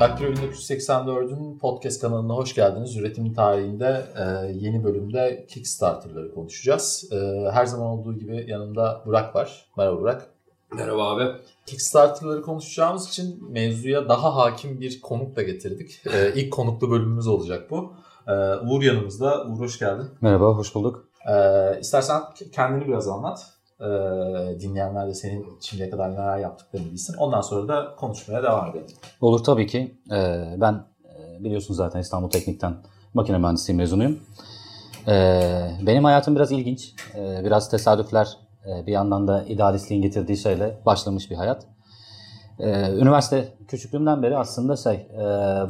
Daktilo 1984'ün podcast kanalına hoş geldiniz. Üretimin tarihinde e, yeni bölümde Kickstarter'ları konuşacağız. E, her zaman olduğu gibi yanımda Burak var. Merhaba Burak. Merhaba abi. Kickstarter'ları konuşacağımız için mevzuya daha hakim bir konuk da getirdik. E, ilk konuklu bölümümüz olacak bu. E, Uğur yanımızda. Uğur hoş geldin. Merhaba, hoş bulduk. E, istersen kendini biraz anlat. E, dinleyenler de senin şimdiye kadar neler yaptıklarını bilsin. Ondan sonra da konuşmaya devam edelim. Olur tabii ki. Ee, ben e, biliyorsunuz zaten İstanbul Teknik'ten makine mühendisliği mezunuyum. Ee, benim hayatım biraz ilginç. Ee, biraz tesadüfler, e, bir yandan da idealistliğin getirdiği şeyle başlamış bir hayat. Ee, üniversite küçüklüğümden beri aslında şey, e,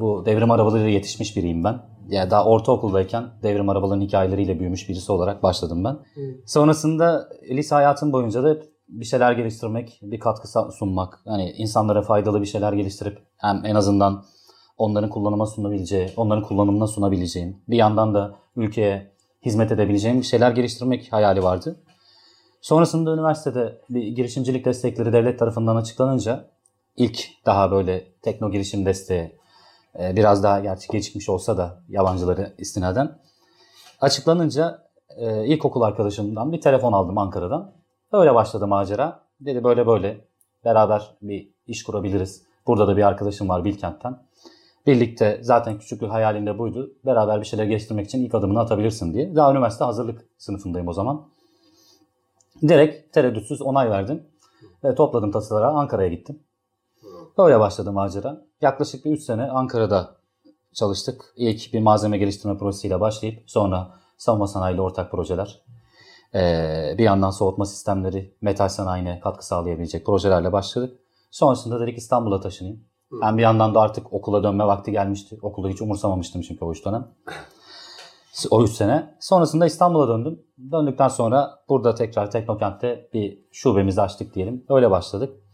bu devrim arabalarıyla yetişmiş biriyim ben. Yani daha ortaokuldayken devrim arabalarının hikayeleriyle büyümüş birisi olarak başladım ben. Hı. Sonrasında lise hayatım boyunca da bir şeyler geliştirmek, bir katkı sunmak, hani insanlara faydalı bir şeyler geliştirip hem en azından onların kullanıma sunabileceği, onların kullanımına sunabileceğim, bir yandan da ülkeye hizmet edebileceğim bir şeyler geliştirmek hayali vardı. Sonrasında üniversitede bir girişimcilik destekleri devlet tarafından açıklanınca ilk daha böyle tekno girişim desteği e, biraz daha gerçi gecikmiş olsa da yabancıları istinaden açıklanınca e, ilkokul arkadaşımdan bir telefon aldım Ankara'dan. Öyle başladı macera. Dedi böyle böyle beraber bir iş kurabiliriz. Burada da bir arkadaşım var Bilkent'ten. Birlikte zaten küçük bir hayalinde buydu. Beraber bir şeyler geliştirmek için ilk adımını atabilirsin diye. Daha üniversite hazırlık sınıfındayım o zaman. Direkt tereddütsüz onay verdim. Ve topladım tasarıları Ankara'ya gittim. Böyle başladı macera. Yaklaşık bir 3 sene Ankara'da çalıştık. İlk bir malzeme geliştirme projesiyle başlayıp sonra savunma sanayiyle ortak projeler. Ee, bir yandan soğutma sistemleri, metal sanayine katkı sağlayabilecek projelerle başladık. Sonrasında dedik İstanbul'a taşınayım. Hı. Ben bir yandan da artık okula dönme vakti gelmişti. Okulu hiç umursamamıştım çünkü o üç dönem. O üç sene. Sonrasında İstanbul'a döndüm. Döndükten sonra burada tekrar Teknokent'te bir şubemizi açtık diyelim. Öyle başladık.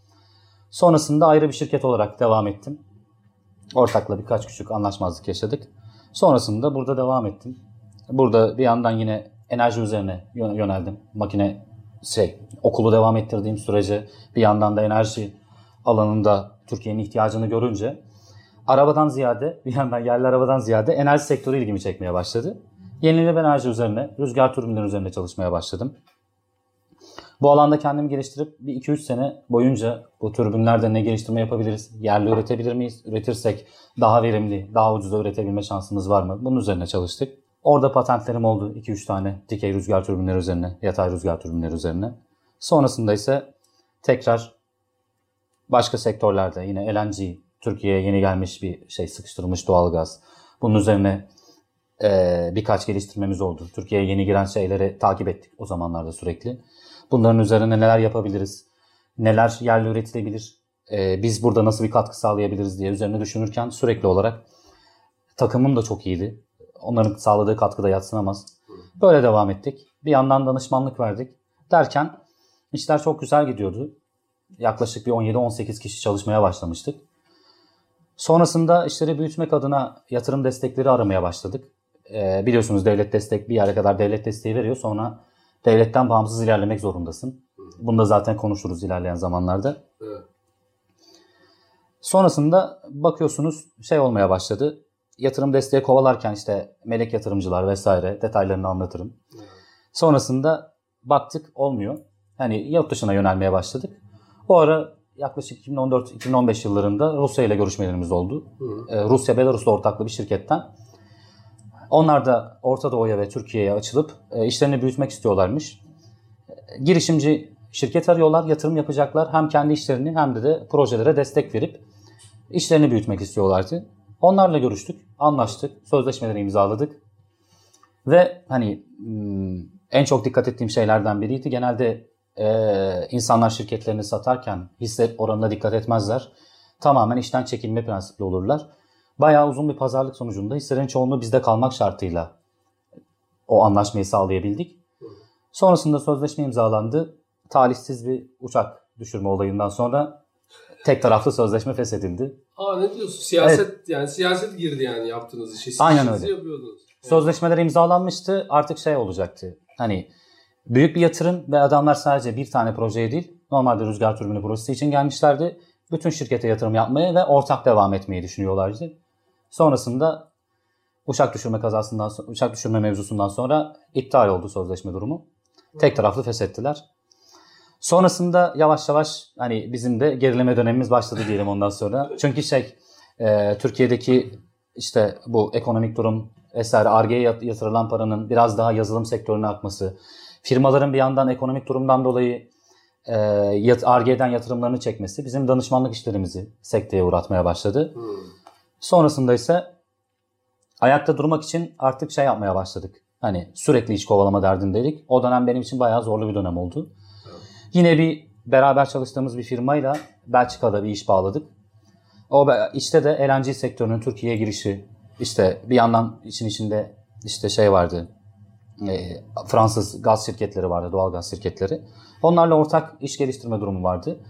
Sonrasında ayrı bir şirket olarak devam ettim. Ortakla birkaç küçük anlaşmazlık yaşadık. Sonrasında burada devam ettim. Burada bir yandan yine enerji üzerine yö- yöneldim. Makine şey okulu devam ettirdiğim sürece bir yandan da enerji alanında Türkiye'nin ihtiyacını görünce arabadan ziyade bir yandan yerli arabadan ziyade enerji sektörü ilgimi çekmeye başladı. Yenilenebilir enerji üzerine, rüzgar türbinleri üzerine çalışmaya başladım. Bu alanda kendimi geliştirip bir 2-3 sene boyunca bu türbinlerde ne geliştirme yapabiliriz? Yerli üretebilir miyiz? Üretirsek daha verimli, daha ucuza üretebilme şansımız var mı? Bunun üzerine çalıştık. Orada patentlerim oldu 2-3 tane dikey rüzgar türbinleri üzerine, yatay rüzgar türbinleri üzerine. Sonrasında ise tekrar başka sektörlerde yine LNG, Türkiye'ye yeni gelmiş bir şey sıkıştırılmış doğalgaz. Bunun üzerine eee, birkaç geliştirmemiz oldu. Türkiye'ye yeni giren şeyleri takip ettik o zamanlarda sürekli. Bunların üzerine neler yapabiliriz? Neler yerli üretilebilir? Ee, biz burada nasıl bir katkı sağlayabiliriz diye üzerine düşünürken sürekli olarak takımım da çok iyiydi. Onların sağladığı katkı da yatsınamaz. Böyle devam ettik. Bir yandan danışmanlık verdik. Derken işler çok güzel gidiyordu. Yaklaşık bir 17-18 kişi çalışmaya başlamıştık. Sonrasında işleri büyütmek adına yatırım destekleri aramaya başladık. Ee, biliyorsunuz devlet destek bir yere kadar devlet desteği veriyor. Sonra devletten bağımsız ilerlemek zorundasın. Bunu da zaten konuşuruz ilerleyen zamanlarda. Evet. Sonrasında bakıyorsunuz şey olmaya başladı. Yatırım desteği kovalarken işte melek yatırımcılar vesaire detaylarını anlatırım. Sonrasında baktık olmuyor. Hani yurt dışına yönelmeye başladık. O ara yaklaşık 2014-2015 yıllarında Rusya ile görüşmelerimiz oldu. Hı. Ee, Rusya Belarus'la ortaklı bir şirketten. Onlar da Orta Doğu'ya ve Türkiye'ye açılıp e, işlerini büyütmek istiyorlarmış. E, Girişimci şirket arıyorlar, yatırım yapacaklar. Hem kendi işlerini hem de, de projelere destek verip işlerini büyütmek istiyorlardı. Onlarla görüştük, anlaştık, sözleşmeleri imzaladık. Ve hani hmm, en çok dikkat ettiğim şeylerden biriydi. Genelde e, insanlar şirketlerini satarken hisse oranına dikkat etmezler. Tamamen işten çekilme prensipli olurlar. Bayağı uzun bir pazarlık sonucunda hisselerin çoğunluğu bizde kalmak şartıyla o anlaşmayı sağlayabildik. Sonrasında sözleşme imzalandı. Talihsiz bir uçak düşürme olayından sonra tek taraflı sözleşme feshedildi. Aa ne diyorsun? Siyaset yani siyaset girdi yani yaptığınız işe. Siz Aynen öyle. yapıyordunuz. Sözleşmeler imzalanmıştı. Artık şey olacaktı. Hani büyük bir yatırım ve adamlar sadece bir tane projeye değil, normalde rüzgar türbini projesi için gelmişlerdi. bütün şirkete yatırım yapmayı ve ortak devam etmeyi düşünüyorlardı. Sonrasında uçak düşürme kazasından uçak düşürme mevzusundan sonra iptal oldu sözleşme durumu. Tek taraflı feshettiler. Sonrasında yavaş yavaş hani bizim de gerileme dönemimiz başladı diyelim ondan sonra. Çünkü şey e, Türkiye'deki işte bu ekonomik durum vesaire Ar-Ge'ye yat- yatırılan paranın biraz daha yazılım sektörüne akması, firmaların bir yandan ekonomik durumdan dolayı e, Ar-Ge'den yatırımlarını çekmesi bizim danışmanlık işlerimizi sekteye uğratmaya başladı. Hmm. Sonrasında ise ayakta durmak için artık şey yapmaya başladık. Hani sürekli iş kovalama derdindeydik. O dönem benim için bayağı zorlu bir dönem oldu. Yine bir beraber çalıştığımız bir firmayla Belçika'da bir iş bağladık. O işte de LNG sektörünün Türkiye'ye girişi, işte bir yandan için içinde işte şey vardı. e, Fransız gaz şirketleri vardı, doğal gaz şirketleri. Onlarla ortak iş geliştirme durumu vardı.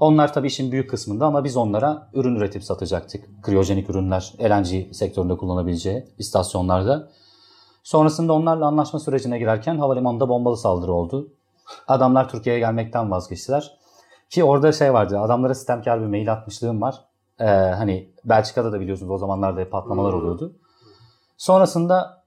Onlar tabii işin büyük kısmında ama biz onlara ürün üretip satacaktık. Kriyojenik ürünler LNG sektöründe kullanabileceği istasyonlarda. Sonrasında onlarla anlaşma sürecine girerken havalimanında bombalı saldırı oldu. Adamlar Türkiye'ye gelmekten vazgeçtiler. Ki orada şey vardı, adamlara sistemkar bir mail atmışlığım var. Ee, hani Belçika'da da biliyorsunuz o zamanlarda patlamalar Hmm. oluyordu. Sonrasında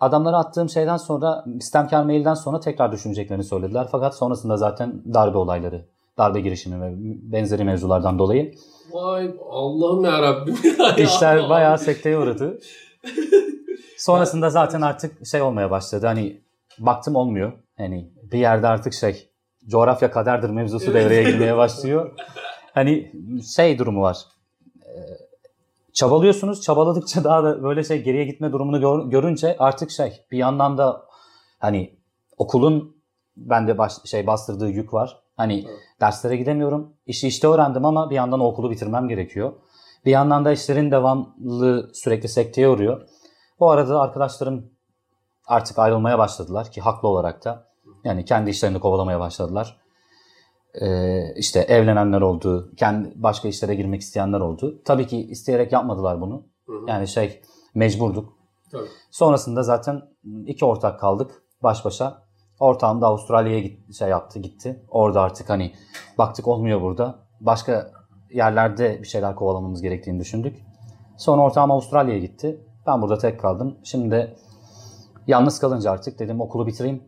adamlara attığım şeyden sonra, sistemkar mailden sonra tekrar düşüneceklerini söylediler. Fakat sonrasında zaten darbe olayları, darbe girişimi ve benzeri mevzulardan dolayı Vay Allah'ım ya Rabbim. işler bayağı sekteye uğradı. Sonrasında zaten artık şey olmaya başladı. Hani baktım olmuyor. Hani bir yerde artık şey coğrafya kaderdir mevzusu devreye girmeye başlıyor. Hani şey durumu var. Ee, Çabalıyorsunuz. Çabaladıkça daha da böyle şey geriye gitme durumunu gör- görünce artık şey bir yandan da hani okulun bende baş, şey bastırdığı yük var. Hani Evet. Derslere gidemiyorum. İşi işte öğrendim ama bir yandan o okulu bitirmem gerekiyor. Bir yandan da işlerin devamlı sürekli sekteye uğruyor. Bu arada arkadaşlarım artık ayrılmaya başladılar ki haklı olarak da. Yani kendi işlerini kovalamaya başladılar. Ee, işte evlenenler oldu, kendi başka işlere girmek isteyenler oldu. Tabii ki isteyerek yapmadılar bunu. Hı hı. Yani şey mecburduk. Tabii. Sonrasında zaten iki ortak kaldık baş başa. Ortağım da Avustralya'ya git, şey yaptı gitti. Orada artık hani baktık olmuyor burada. Başka yerlerde bir şeyler kovalamamız gerektiğini düşündük. Sonra ortağım Avustralya'ya gitti. Ben burada tek kaldım. Şimdi de yalnız kalınca artık dedim okulu bitireyim.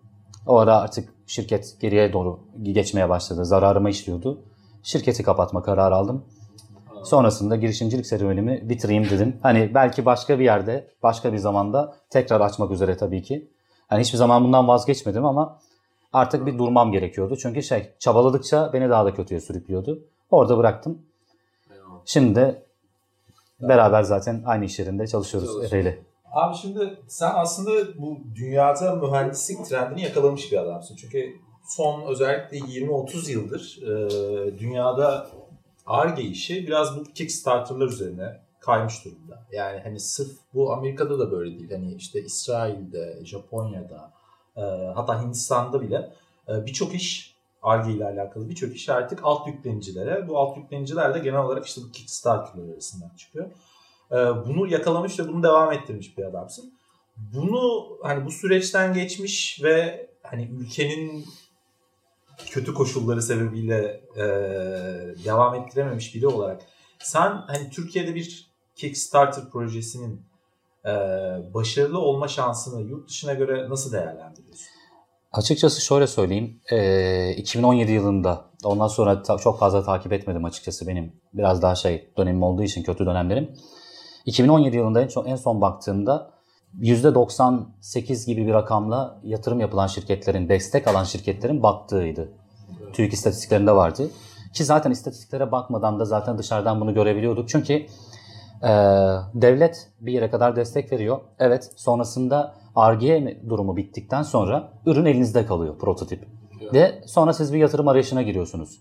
O ara artık şirket geriye doğru geçmeye başladı. Zararıma işliyordu. Şirketi kapatma kararı aldım. Sonrasında girişimcilik serüvenimi bitireyim dedim. Hani belki başka bir yerde, başka bir zamanda tekrar açmak üzere tabii ki. Hani hiçbir zaman bundan vazgeçmedim ama artık bir durmam gerekiyordu. Çünkü şey çabaladıkça beni daha da kötüye sürüklüyordu. Orada bıraktım. Şimdi de beraber zaten aynı iş yerinde çalışıyoruz Çalışıyoruz. Efe ile. Abi şimdi sen aslında bu dünyada mühendislik trendini yakalamış bir adamsın. Çünkü son özellikle 20-30 yıldır e, dünyada ARGE işi biraz bu Kickstarter'lar üzerine kaymış durumda. Yani hani sırf bu Amerika'da da böyle değil. Hani işte İsrail'de, Japonya'da, e, hatta Hindistan'da bile e, birçok iş ARGE ile alakalı birçok iş artık alt yüklenicilere. Bu alt yükleniciler de genel olarak işte bu Kickstarter'lar arasından çıkıyor. Ee, bunu yakalamış ve bunu devam ettirmiş bir adamsın. Bunu hani bu süreçten geçmiş ve hani ülkenin kötü koşulları sebebiyle e, devam ettirememiş biri olarak sen hani Türkiye'de bir Kickstarter projesinin e, başarılı olma şansını yurt dışına göre nasıl değerlendiriyorsun? Açıkçası şöyle söyleyeyim. Ee, 2017 yılında ondan sonra ta- çok fazla takip etmedim açıkçası benim. Biraz daha şey dönemim olduğu için kötü dönemlerim. 2017 yılında en, çok, en son baktığımda %98 gibi bir rakamla yatırım yapılan şirketlerin, destek alan şirketlerin battığıydı. TÜİK istatistiklerinde vardı. Ki zaten istatistiklere bakmadan da zaten dışarıdan bunu görebiliyorduk. Çünkü e, devlet bir yere kadar destek veriyor. Evet sonrasında Ar-Ge durumu bittikten sonra ürün elinizde kalıyor prototip. Evet. Ve sonra siz bir yatırım arayışına giriyorsunuz.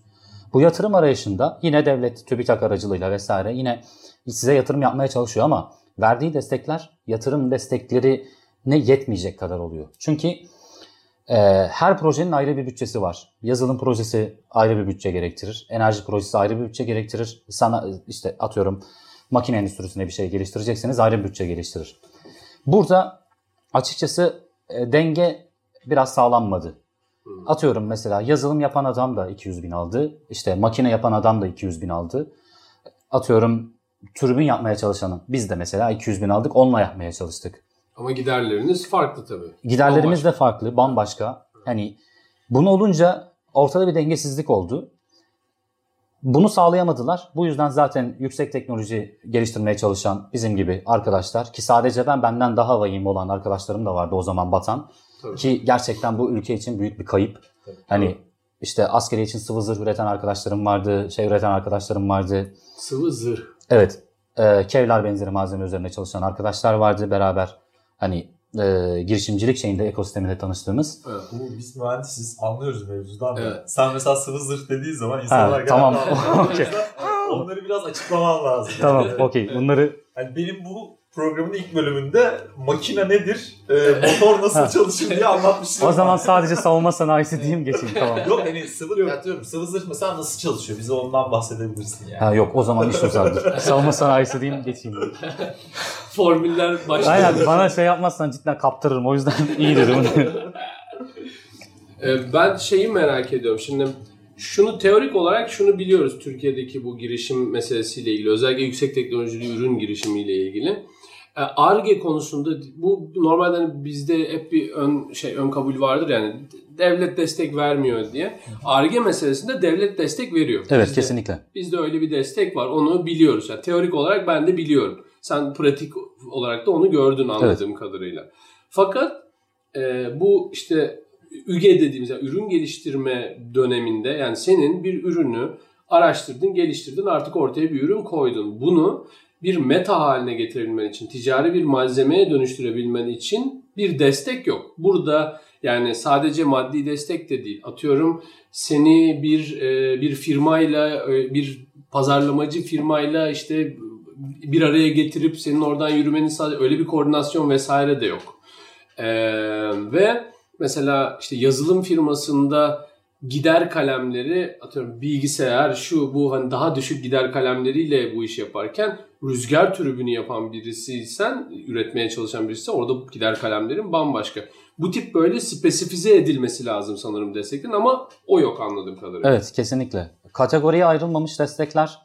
Bu yatırım arayışında yine devlet TÜBİTAK aracılığıyla vesaire yine size yatırım yapmaya çalışıyor ama verdiği destekler yatırım desteklerine yetmeyecek kadar oluyor. Çünkü e, her projenin ayrı bir bütçesi var. Yazılım projesi ayrı bir bütçe gerektirir. Enerji projesi ayrı bir bütçe gerektirir. Sana işte atıyorum makine endüstrisinde bir şey geliştirecekseniz ayrı bütçe geliştirir. Burada açıkçası e, denge biraz sağlanmadı. Hmm. Atıyorum mesela yazılım yapan adam da 200 bin aldı. İşte makine yapan adam da 200 bin aldı. Atıyorum türbün yapmaya çalışanın. Biz de mesela 200 bin aldık onunla yapmaya çalıştık. Ama giderleriniz farklı tabii. Giderlerimiz de farklı, bambaşka. Hani bunu olunca ortada bir dengesizlik oldu. Bunu sağlayamadılar. Bu yüzden zaten yüksek teknoloji geliştirmeye çalışan bizim gibi arkadaşlar ki sadece ben benden daha vahim olan arkadaşlarım da vardı o zaman batan. Tabii. Ki gerçekten bu ülke için büyük bir kayıp. Tabii. Hani işte askeri için sıvı zırh üreten arkadaşlarım vardı, şey üreten arkadaşlarım vardı. Sıvı zırh. Evet. E, Kevlar benzeri malzeme üzerine çalışan arkadaşlar vardı beraber. Hani e, girişimcilik şeyinde ekosisteminde tanıştığımız. Evet. Bu biz mühendisiz anlıyoruz mevzudan. da. Evet. Sen mesela sıvı zırh dediğin zaman insanlar Ha, tamam. Okey. Onları biraz açıklaman lazım. Tamam, Yani. okey. Bunları Hani benim bu programın ilk bölümünde makine nedir, e, motor nasıl çalışır diye anlatmıştım. o zaman sadece savunma sanayisi diyeyim geçeyim tamam. Yok hani sıvı, ya diyorum, sıvı zırh mesela nasıl çalışıyor? Bize ondan bahsedebilirsin yani. Ha yok o zaman iş uzadı. savunma sanayisi diyeyim geçeyim. Formüller başlıyor. Aynen bana şey yapmazsan cidden kaptırırım o yüzden iyi dedim. Ee, Ben şeyi merak ediyorum. Şimdi şunu teorik olarak şunu biliyoruz Türkiye'deki bu girişim meselesiyle ilgili. Özellikle yüksek teknolojili ürün girişimiyle ilgili. ARGE konusunda bu normalde hani bizde hep bir ön şey ön kabul vardır yani devlet destek vermiyor diye. ARGE meselesinde devlet destek veriyor. evet Bizde- kesinlikle. Bizde öyle bir destek var. Onu biliyoruz. Yani teorik olarak ben de biliyorum. Sen pratik olarak da onu gördün anladığım kadarıyla. Fakat e, bu işte ÜGE dediğimiz yani ürün geliştirme döneminde yani senin bir ürünü araştırdın, geliştirdin, artık ortaya bir ürün koydun. Bunu bir meta haline getirebilmen için, ticari bir malzemeye dönüştürebilmen için bir destek yok. Burada yani sadece maddi destek de değil. Atıyorum seni bir e, bir firmayla e, bir pazarlamacı firmayla işte bir araya getirip senin oradan yürümenin sadece öyle bir koordinasyon vesaire de yok. E, ve mesela işte yazılım firmasında gider kalemleri atıyorum bilgisayar şu bu hani daha düşük gider kalemleriyle bu iş yaparken rüzgar türbünü yapan birisiysen üretmeye çalışan birisi orada gider kalemlerin bambaşka. Bu tip böyle spesifize edilmesi lazım sanırım desteklerin ama o yok anladığım kadarıyla. Evet kesinlikle. Kategoriye ayrılmamış destekler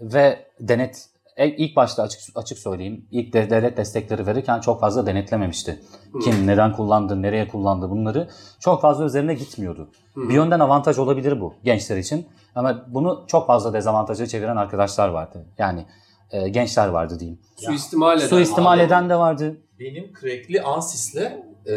ve denet ilk başta açık açık söyleyeyim. ilk de- devlet destekleri verirken çok fazla denetlememişti. Kim neden kullandı, nereye kullandı bunları çok fazla üzerine gitmiyordu. Bir yönden avantaj olabilir bu gençler için. Ama bunu çok fazla dezavantaja çeviren arkadaşlar vardı. Yani e, gençler vardı diyeyim. Suistimal eden. Suistimal eden de vardı. Benim crackli Ansys'le e,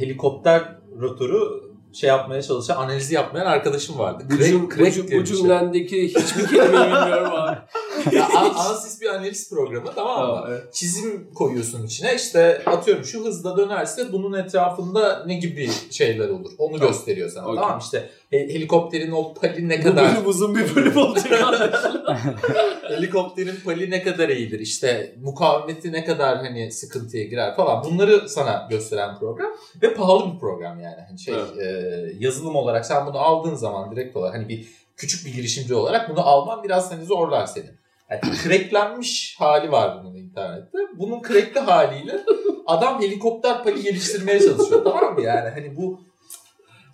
helikopter rotoru şey yapmaya çalışan, analizi yapmayan arkadaşım vardı. Bu, cüm, bu, bu cümlendeki hiçbir kelimeyi bilmiyorum abi. ya, An- Ansys bir analiz programı tamam mı? Tamam, evet. Çizim koyuyorsun içine. İşte atıyorum şu hızla dönerse bunun etrafında ne gibi şeyler olur. Onu Tamam. gösteriyor sana. Okey. Tamam işte he- helikopterin o pali ne Bu kadar bölüm uzun bir bölüm olacak. helikopterin pali ne kadar iyidir işte mukavemeti ne kadar hani sıkıntıya girer falan bunları sana gösteren program ve pahalı bir program yani hani şey Evet. e, yazılım olarak sen bunu aldığın zaman direkt olarak hani bir küçük bir girişimci olarak bunu alman biraz hani zorlar seni. Yani cracklenmiş hali var bunun internette. Bunun crackli haliyle adam helikopter pali geliştirmeye çalışıyor tamam mı yani hani bu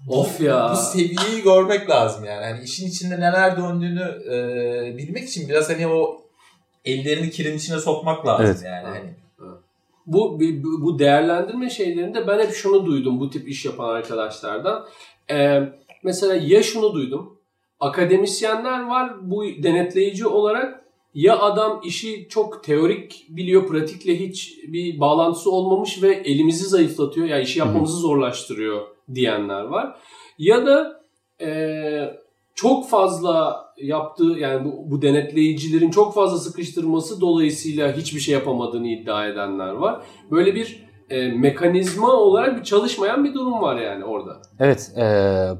of ya. bu seviyeyi görmek lazım yani. Hani işin içinde neler döndüğünü e, bilmek için biraz hani o ellerini kirin içine sokmak lazım Evet. yani. Hani. bu bu bu değerlendirme şeylerinde ben hep şunu duydum bu tip iş yapan arkadaşlardan. Ee, mesela ya şunu duydum. Akademisyenler var bu denetleyici olarak ya adam işi çok teorik biliyor, pratikle hiç bir bağlantısı olmamış ve elimizi zayıflatıyor, yani işi yapmamızı zorlaştırıyor diyenler var. Ya da eee, çok fazla yaptığı yani bu, bu denetleyicilerin çok fazla sıkıştırması dolayısıyla hiçbir şey yapamadığını iddia edenler var. Böyle bir e, mekanizma olarak bir çalışmayan bir durum var yani orada. Evet, e,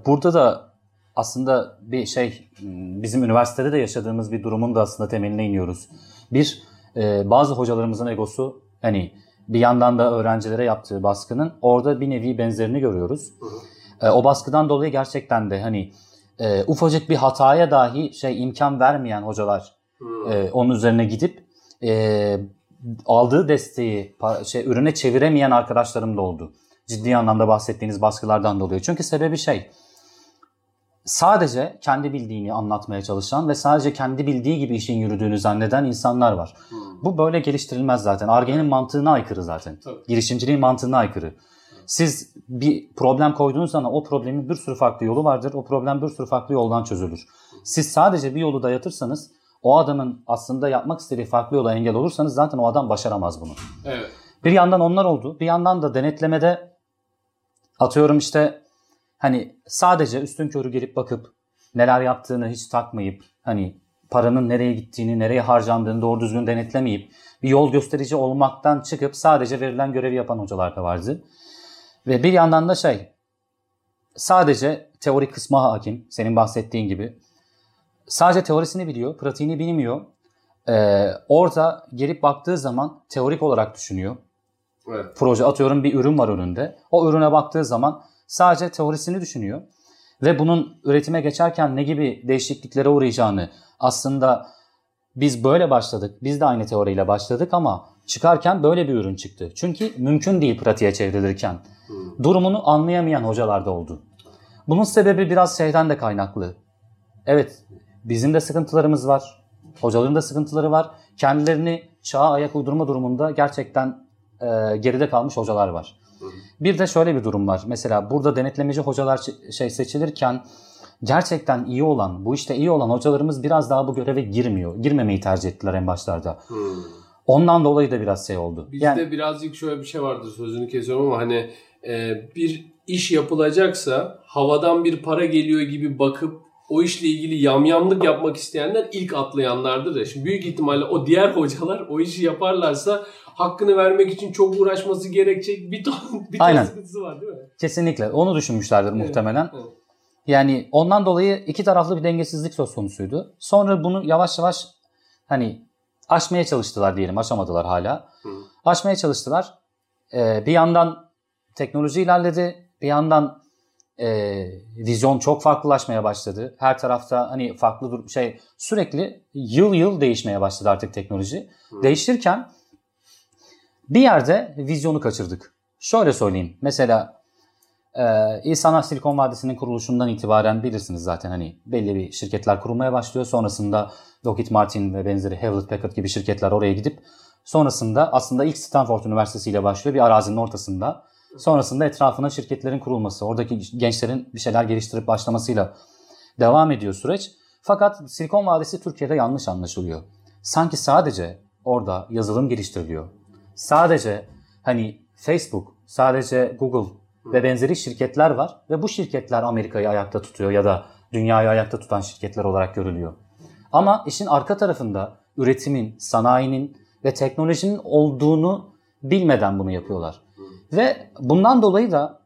burada da aslında bir şey bizim üniversitede de yaşadığımız bir durumun da aslında temeline iniyoruz. Bir, e, bazı hocalarımızın egosu hani bir yandan da öğrencilere yaptığı baskının orada bir nevi benzerini görüyoruz. E, o baskıdan dolayı gerçekten de hani e, ufacık bir hataya dahi şey imkan vermeyen hocalar e, onun üzerine gidip e, aldığı desteği şey ürüne çeviremeyen arkadaşlarım da oldu. ciddi anlamda bahsettiğiniz baskılardan da oluyor. Çünkü sebebi şey sadece kendi bildiğini anlatmaya çalışan ve sadece kendi bildiği gibi işin yürüdüğünü zanneden insanlar var. Hmm. Bu böyle geliştirilmez zaten. Arge'nin mantığına aykırı zaten. Tabii. Girişimciliğin mantığına aykırı. Siz bir problem koyduğunuz zaman o problemin bir sürü farklı yolu vardır. O problem bir sürü farklı yoldan çözülür. Siz sadece bir yolu dayatırsanız o adamın aslında yapmak istediği farklı yola engel olursanız zaten o adam başaramaz bunu. Evet. Bir yandan onlar oldu. Bir yandan da denetlemede atıyorum işte hani sadece üstün körü gelip bakıp neler yaptığını hiç takmayıp hani paranın nereye gittiğini, nereye harcandığını doğru düzgün denetlemeyip bir yol gösterici olmaktan çıkıp sadece verilen görevi yapan hocalar da vardı. Ve bir yandan da şey sadece teori kısmı hakim senin bahsettiğin gibi. Sadece teorisini biliyor, pratiğini bilmiyor. Ee, orada gelip baktığı zaman teorik olarak düşünüyor Evet. proje atıyorum bir ürün var önünde. O ürüne baktığı zaman sadece teorisini düşünüyor. Ve bunun üretime geçerken ne gibi değişikliklere uğrayacağını aslında biz böyle başladık. Biz de aynı teoriyle başladık ama çıkarken böyle bir ürün çıktı. Çünkü mümkün değil pratiğe çevrilirken. Hmm. Durumunu anlayamayan hocalar da oldu. Bunun sebebi biraz şeyden de kaynaklı. Evet bizim de sıkıntılarımız var. Hocaların da sıkıntıları var. Kendilerini çağa ayak uydurma durumunda gerçekten e, geride kalmış hocalar var. Bir de şöyle bir durum var. Mesela burada denetlemeci hocalar şey seçilirken gerçekten iyi olan, bu işte iyi olan hocalarımız biraz daha bu göreve girmiyor. Girmemeyi tercih ettiler en başlarda. Hmm. Ondan dolayı da biraz şey oldu. Bizde Yani birazcık şöyle bir şey vardır sözünü kesiyorum ama hani e, bir iş yapılacaksa havadan bir para geliyor gibi bakıp o işle ilgili yamyamlık yapmak isteyenler ilk atlayanlardır ya. Şimdi büyük ihtimalle o diğer hocalar o işi yaparlarsa hakkını vermek için çok uğraşması gerekecek bir ton bir ton Aynen. sıkıntısı var değil mi? kesinlikle onu düşünmüşlerdir Evet, muhtemelen. evet. Yani ondan dolayı iki taraflı bir dengesizlik söz konusuydu. Sonra bunu yavaş yavaş hani aşmaya çalıştılar diyelim. Aşamadılar hala. Hı. Aşmaya çalıştılar. Ee, bir yandan teknoloji ilerledi. Bir yandan e, vizyon çok farklılaşmaya başladı. Her tarafta hani farklı dur- şey sürekli yıl yıl değişmeye başladı artık teknoloji. Hı. Değişirken bir yerde vizyonu kaçırdık. Şöyle söyleyeyim. Mesela ee, İnsanlar Silikon Vadisi'nin kuruluşundan itibaren bilirsiniz zaten hani belli bir şirketler kurulmaya başlıyor. Sonrasında Lockheed Martin ve benzeri Hewlett Packard gibi şirketler oraya gidip sonrasında aslında ilk Stanford Üniversitesi ile başlıyor bir arazinin ortasında. Sonrasında etrafına şirketlerin kurulması, oradaki gençlerin bir şeyler geliştirip başlamasıyla devam ediyor süreç. Fakat Silikon Vadisi Türkiye'de yanlış anlaşılıyor. Sanki sadece orada yazılım geliştiriliyor. Sadece hani Facebook, sadece Google ve benzeri şirketler var ve bu şirketler Amerika'yı ayakta tutuyor ya da dünyayı ayakta tutan şirketler olarak görülüyor. Ama işin arka tarafında üretimin, sanayinin ve teknolojinin olduğunu bilmeden bunu yapıyorlar. Ve bundan dolayı da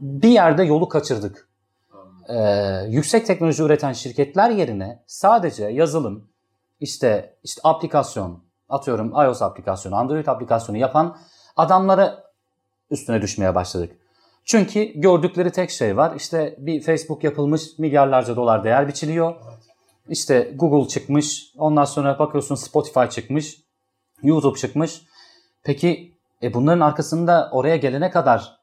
bir yerde yolu kaçırdık. Ee, yüksek teknoloji üreten şirketler yerine sadece yazılım, işte işte aplikasyon, atıyorum iOS aplikasyonu, Android aplikasyonu yapan adamlara üstüne düşmeye başladık. Çünkü gördükleri tek şey var. İşte bir Facebook yapılmış milyarlarca dolar değer biçiliyor. İşte Google çıkmış. Ondan sonra bakıyorsun Spotify çıkmış. YouTube çıkmış. Peki e bunların arkasında oraya gelene kadar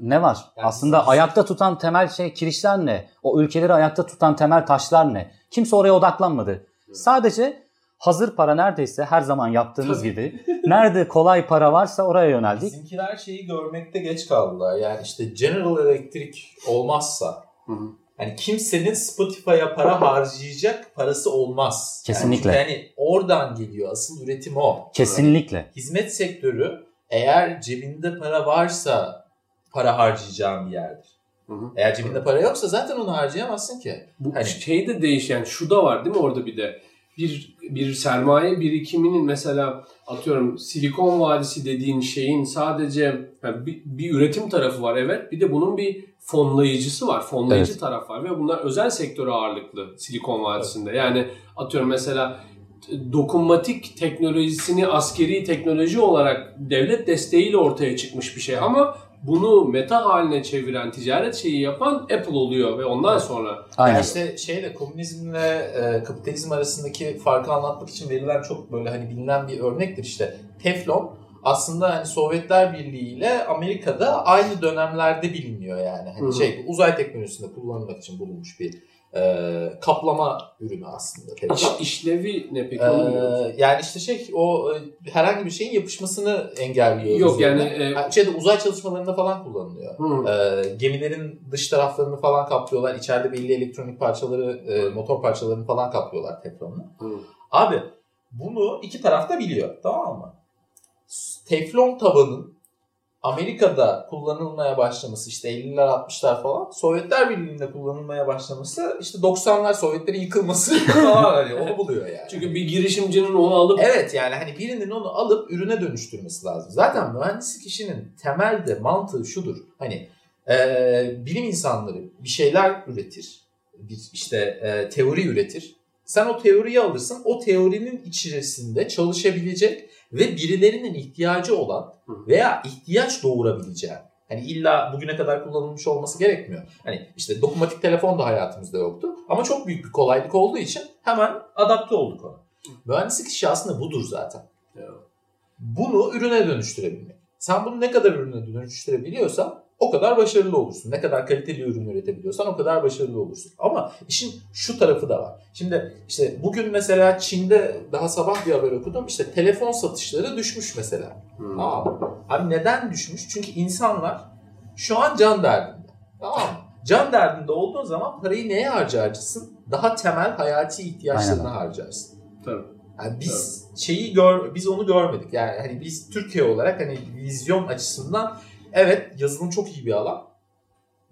ne var? Yani Aslında bizim- ayakta tutan temel şey kirişler ne? O ülkeleri ayakta tutan temel taşlar ne? Kimse oraya odaklanmadı. Sadece hazır para neredeyse her zaman yaptığımız Tabii. gibi nerede kolay para varsa oraya yöneldik. Bizimkiler şeyi görmekte geç kaldılar. Yani işte General Electric olmazsa Hı hı. hani kimsenin Spotify'a para harcayacak parası olmaz. Kesinlikle. Yani, yani oradan geliyor. Asıl üretim o. Kesinlikle. Hizmet sektörü eğer cebinde para varsa para harcayacağın bir yerdir. Hı hı. Eğer cebinde para yoksa zaten onu harcayamazsın ki. Bu Hani- şey de değişen şu da var değil mi orada bir de bir bir sermaye birikiminin mesela atıyorum Silikon Vadisi dediğin şeyin sadece yani bir, bir üretim tarafı var evet bir de bunun bir fonlayıcısı var fonlayıcı Evet. taraf var ve bunlar özel sektöre ağırlıklı Silikon Vadisi'nde yani atıyorum mesela dokunmatik teknolojisini askeri teknoloji olarak devlet desteğiyle ortaya çıkmış bir şey ama bunu meta haline çeviren ticaret şeyi yapan Apple oluyor ve ondan sonra Aynen. Yani işte şeyle komünizmle e, kapitalizm arasındaki farkı anlatmak için verilen çok böyle hani bilinen bir örnektir işte. Teflon aslında hani Sovyetler Birliği ile Amerika'da aynı dönemlerde biliniyor yani. Hani Hı. şey uzay teknolojisinde kullanılmak için bulunmuş bir e, kaplama ürünü aslında. İş, işlevi ne peki? Ee, yani işte şey o e, herhangi bir şeyin yapışmasını engelliyor. Yok yani e, şeyde uzay çalışmalarında falan kullanılıyor. hı, Ee, gemilerin dış taraflarını falan kaplıyorlar. İçeride belli elektronik parçaları, e, motor parçalarını falan kaplıyorlar teflonla. Abi bunu iki taraf da biliyor tamam mı? Teflon tabanın Amerika'da kullanılmaya başlaması işte 50'ler 60'lar falan Sovyetler Birliği'nde kullanılmaya başlaması işte 90'lar Sovyetlerin yıkılması falan hani onu buluyor yani. Çünkü bir girişimcinin onu alıp Evet yani hani birinin onu alıp ürüne dönüştürmesi lazım. Zaten mühendislik işinin temelde mantığı şudur. Hani e, bilim insanları bir şeyler üretir. Bir işte e, teori üretir. Sen o teoriyi alırsın. O teorinin içerisinde çalışabilecek ve birilerinin ihtiyacı olan veya ihtiyaç doğurabileceğin Hani illa bugüne kadar kullanılmış olması gerekmiyor. Hani işte dokunmatik telefon da hayatımızda yoktu. Ama çok büyük bir kolaylık olduğu için hemen adapte olduk ona. Mühendislik işi aslında budur zaten. Bunu ürüne dönüştürebilmek. Sen bunu ne kadar ürüne dönüştürebiliyorsan o kadar başarılı olursun. Ne kadar kaliteli ürün üretebiliyorsan o kadar başarılı olursun. Ama işin şu tarafı da var. Şimdi işte bugün mesela Çin'de daha sabah bir haber okudum. İşte telefon satışları düşmüş mesela. Tamam mı? Abi neden düşmüş? Çünkü insanlar şu an can derdinde. Tamam mı? Can derdinde olduğun zaman parayı neye harcarsın? Daha temel hayati ihtiyaçlarına Aynen. harcarsın. Tabii. Yani biz şeyi gör biz onu görmedik. Yani hani biz Türkiye olarak hani vizyon açısından evet yazılım çok iyi bir alan.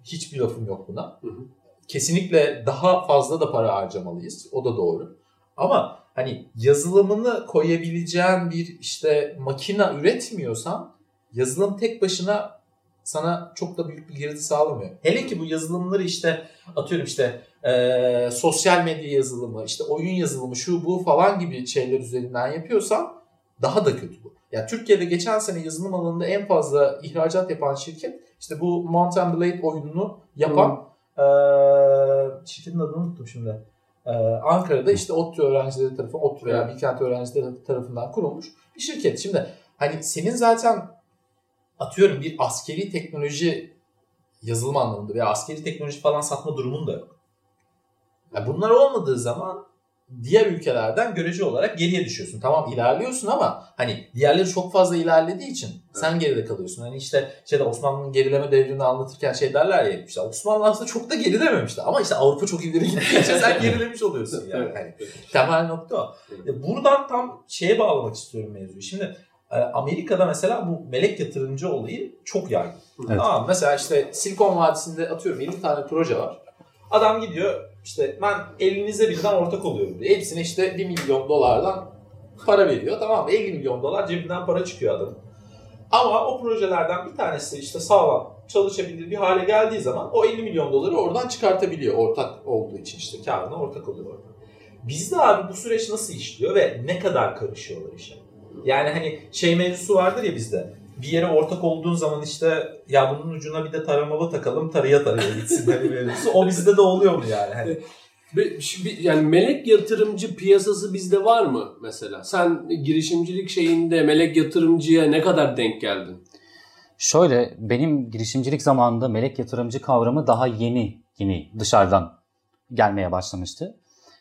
Hiçbir lafım yok buna. Hı hı. Kesinlikle daha fazla da para harcamalıyız. O da doğru. Ama hani yazılımını koyabileceğin bir işte makine üretmiyorsan yazılım tek başına sana çok da büyük bir girdi sağlamıyor. Hele ki bu yazılımları işte atıyorum işte e, sosyal medya yazılımı, işte oyun yazılımı, şu bu falan gibi şeyler üzerinden yapıyorsan daha da kötü bu. Ya Türkiye'de geçen sene yazılım alanında en fazla ihracat yapan şirket işte bu Mount and Blade oyununu yapan e, şirketin adını unuttum şimdi. E, Ankara'da işte ODTÜ öğrencileri tarafından, ODTÜ veya Bilkent öğrencileri tarafından kurulmuş bir şirket. Şimdi hani senin zaten atıyorum bir askeri teknoloji yazılım anlamında veya askeri teknoloji falan satma durumun da yok. Ya bunlar olmadığı zaman diğer ülkelerden görece olarak geriye düşüyorsun. Tamam ilerliyorsun ama hani diğerleri çok fazla ilerlediği için sen geride kalıyorsun. Hani işte şeyde Osmanlı'nın gerileme devrini anlatırken şey derler ya işte Osmanlı aslında çok da gerilememişti ama işte Avrupa çok ileri gittiği için sen gerilemiş oluyorsun yani. Evet. Hani temel nokta o. E, Buradan tam şeye bağlamak istiyorum mevzuyu. Şimdi e, Amerika'da mesela bu melek yatırımcı olayı çok yaygın. Evet. Tamam mesela işte Silikon Vadisi'nde atıyorum 50 tane proje var. Adam gidiyor işte ben elinize birden ortak oluyorum diyor. Hepsine işte 1 milyon dolardan para veriyor. Tamam mı? 50 milyon dolar cebinden para çıkıyor adamın. Ama o projelerden bir tanesi işte sağlam çalışabilir bir hale geldiği zaman o 50 milyon doları oradan çıkartabiliyor ortak olduğu için işte karına ortak oluyor orada. Bizde abi bu süreç nasıl işliyor ve ne kadar karışıyorlar işe? Yani hani şey mevzusu vardır ya bizde. Bir yere ortak olduğun zaman işte ya bunun ucuna bir de taramalı takalım tarıya tarıya gitsin hani mevzusu. O bizde de oluyor mu yani? Hani Bir- bir- Yani melek yatırımcı piyasası bizde var mı mesela? Sen girişimcilik şeyinde melek yatırımcıya ne kadar denk geldin? Şöyle benim girişimcilik zamanında melek yatırımcı kavramı daha yeni yeni dışarıdan gelmeye başlamıştı.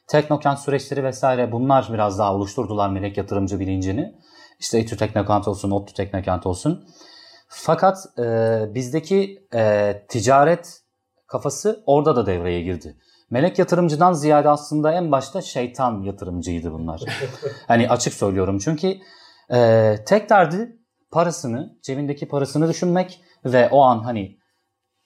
Teknokent süreçleri vesaire bunlar biraz daha oluşturdular melek yatırımcı bilincini. İşte İTÜ Teknokent olsun, ODTÜ Teknokent olsun. Fakat e, bizdeki e, ticaret kafası orada da devreye girdi. Melek yatırımcıdan ziyade aslında en başta şeytan yatırımcıydı bunlar. hani açık söylüyorum çünkü e, tek derdi parasını, cebindeki parasını düşünmek ve o an hani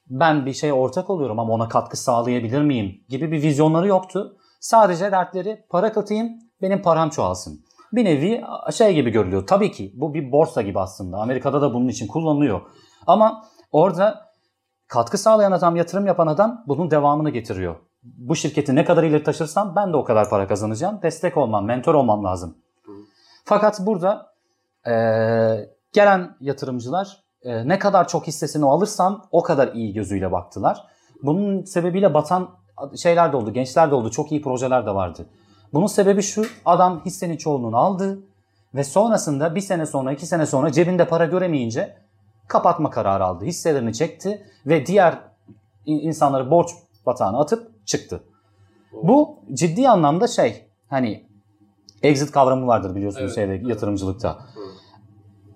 ben bir şeye ortak oluyorum ama ona katkı sağlayabilir miyim gibi bir vizyonları yoktu. Sadece dertleri para katayım, benim param çoğalsın. Bir nevi şey gibi görülüyor. Tabii ki bu bir borsa gibi aslında. Amerika'da da bunun için kullanılıyor. Ama orada katkı sağlayan adam, yatırım yapan adam bunun devamını getiriyor. Bu şirketi ne kadar ileri taşırsam ben de o kadar para kazanacağım. Destek olmam, mentor olmam lazım. Fakat burada eee, gelen yatırımcılar e, ne kadar çok hissesini alırsam o kadar iyi gözüyle baktılar. Bunun sebebiyle batan şeyler de oldu, gençler de oldu, çok iyi projeler de vardı. Bunun sebebi şu, adam hissenin çoğunluğunu aldı Ve sonrasında bir sene sonra iki sene sonra cebinde para göremeyince kapatma kararı aldı. Hisselerini çekti ve diğer insanları borç batağına atıp çıktı. Bu ciddi anlamda şey hani exit kavramı vardır biliyorsunuz Evet. şeyde, yatırımcılıkta.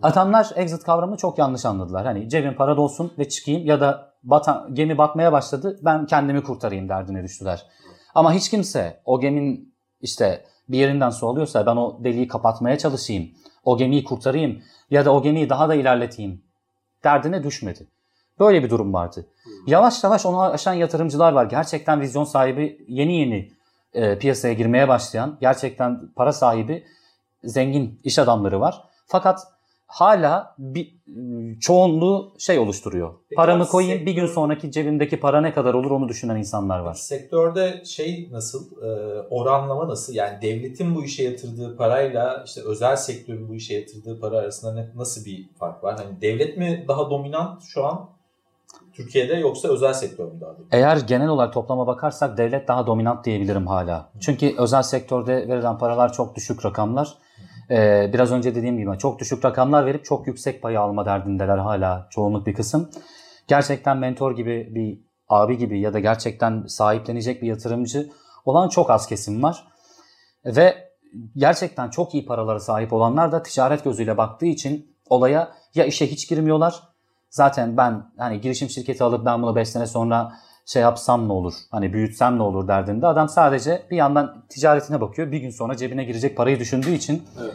Adamlar exit kavramını çok yanlış anladılar. Hani cebim para dolsun ve çıkayım ya da batan, gemi batmaya başladı ben kendimi kurtarayım derdine düştüler. Ama hiç kimse o geminin işte bir yerinden su alıyorsa ben o deliği kapatmaya çalışayım. O gemiyi kurtarayım ya da o gemiyi daha da ilerleteyim derdine düşmedi. Böyle bir durum vardı. Yavaş yavaş onu aşan yatırımcılar var. Gerçekten vizyon sahibi yeni yeni e, piyasaya girmeye başlayan, gerçekten para sahibi zengin iş adamları var. Fakat hala bir çoğunluğu şey oluşturuyor. Peki Paramı koyayım bir gün sektör- sonraki cebimdeki para ne kadar olur onu düşünen insanlar var. Sektörde şey nasıl, e, oranlama nasıl? Yani devletin bu işe yatırdığı parayla işte özel sektörün bu işe yatırdığı para arasında ne, nasıl bir fark var? Hani devlet mi daha dominant şu an Türkiye'de yoksa özel sektör mü daha dominant? Eğer genel olarak toplama bakarsak devlet daha dominant diyebilirim hala. Çünkü özel sektörde verilen paralar çok düşük rakamlar. Ee, biraz önce dediğim gibi çok düşük rakamlar verip çok yüksek payı alma derdindeler hala çoğunluk bir kısım. Gerçekten mentor gibi bir abi gibi ya da gerçekten sahiplenecek bir yatırımcı olan çok az kesim var. Ve gerçekten çok iyi paralara sahip olanlar da ticaret gözüyle baktığı için olaya ya işe hiç girmiyorlar. Zaten ben hani girişim şirketi alıp ben bunu 5 sene sonra şey yapsam ne olur? Hani büyütsem ne olur derdinde. Adam sadece bir yandan ticaretine bakıyor. Bir gün sonra cebine girecek parayı düşündüğü için Evet.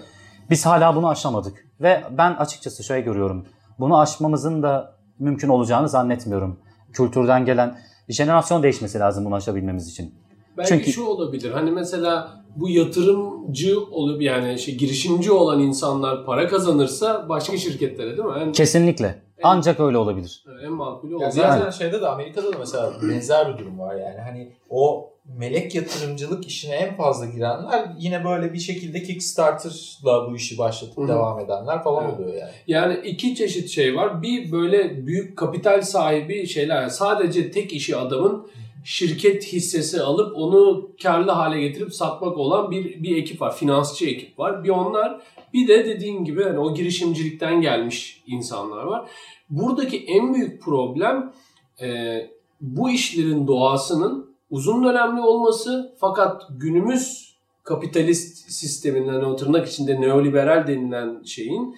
biz hala bunu aşamadık. Ve ben açıkçası şöyle görüyorum. Bunu aşmamızın da mümkün olacağını zannetmiyorum. Kültürden gelen jenerasyon değişmesi lazım bunu aşabilmemiz için. Belki Çünkü- şu olabilir. Hani mesela bu yatırımcı olup yani şey girişimci olan insanlar para kazanırsa başka şirketlere değil mi? En, Kesinlikle. Ancak öyle olabilir. en makulü Ya o. zaten Yani, şeyde de Amerika'da da mesela benzer bir durum var yani. Hani o melek yatırımcılık işine en fazla girenler yine böyle bir şekilde Kickstarter'la bu işi başlatıp Hı hı. devam edenler falan Evet. oluyor yani. yani iki çeşit şey var. Bir böyle büyük kapital sahibi şeyler. Yani sadece tek işi adamın şirket hissesi alıp onu karlı hale getirip satmak olan bir bir ekip var. Finansçı ekip var. Bir onlar bir de dediğin gibi hani o girişimcilikten gelmiş insanlar var. Buradaki en büyük problem e, bu işlerin doğasının uzun dönemli olması fakat günümüz kapitalist sisteminden o tırnak içinde neoliberal denilen şeyin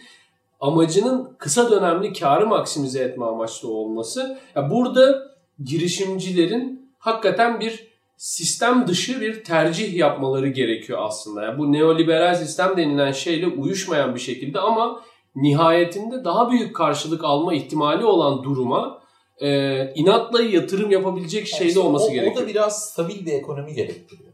amacının kısa dönemli karı maksimize etme amaçlı olması. Ya burada girişimcilerin hakikaten bir sistem dışı bir tercih yapmaları gerekiyor aslında. Yani bu neoliberal sistem denilen şeyle uyuşmayan bir şekilde ama nihayetinde daha büyük karşılık alma ihtimali olan duruma e, inatla yatırım yapabilecek şeyde İşte olması o, gerekiyor. O da biraz stabil bir ekonomi gerektiriyor.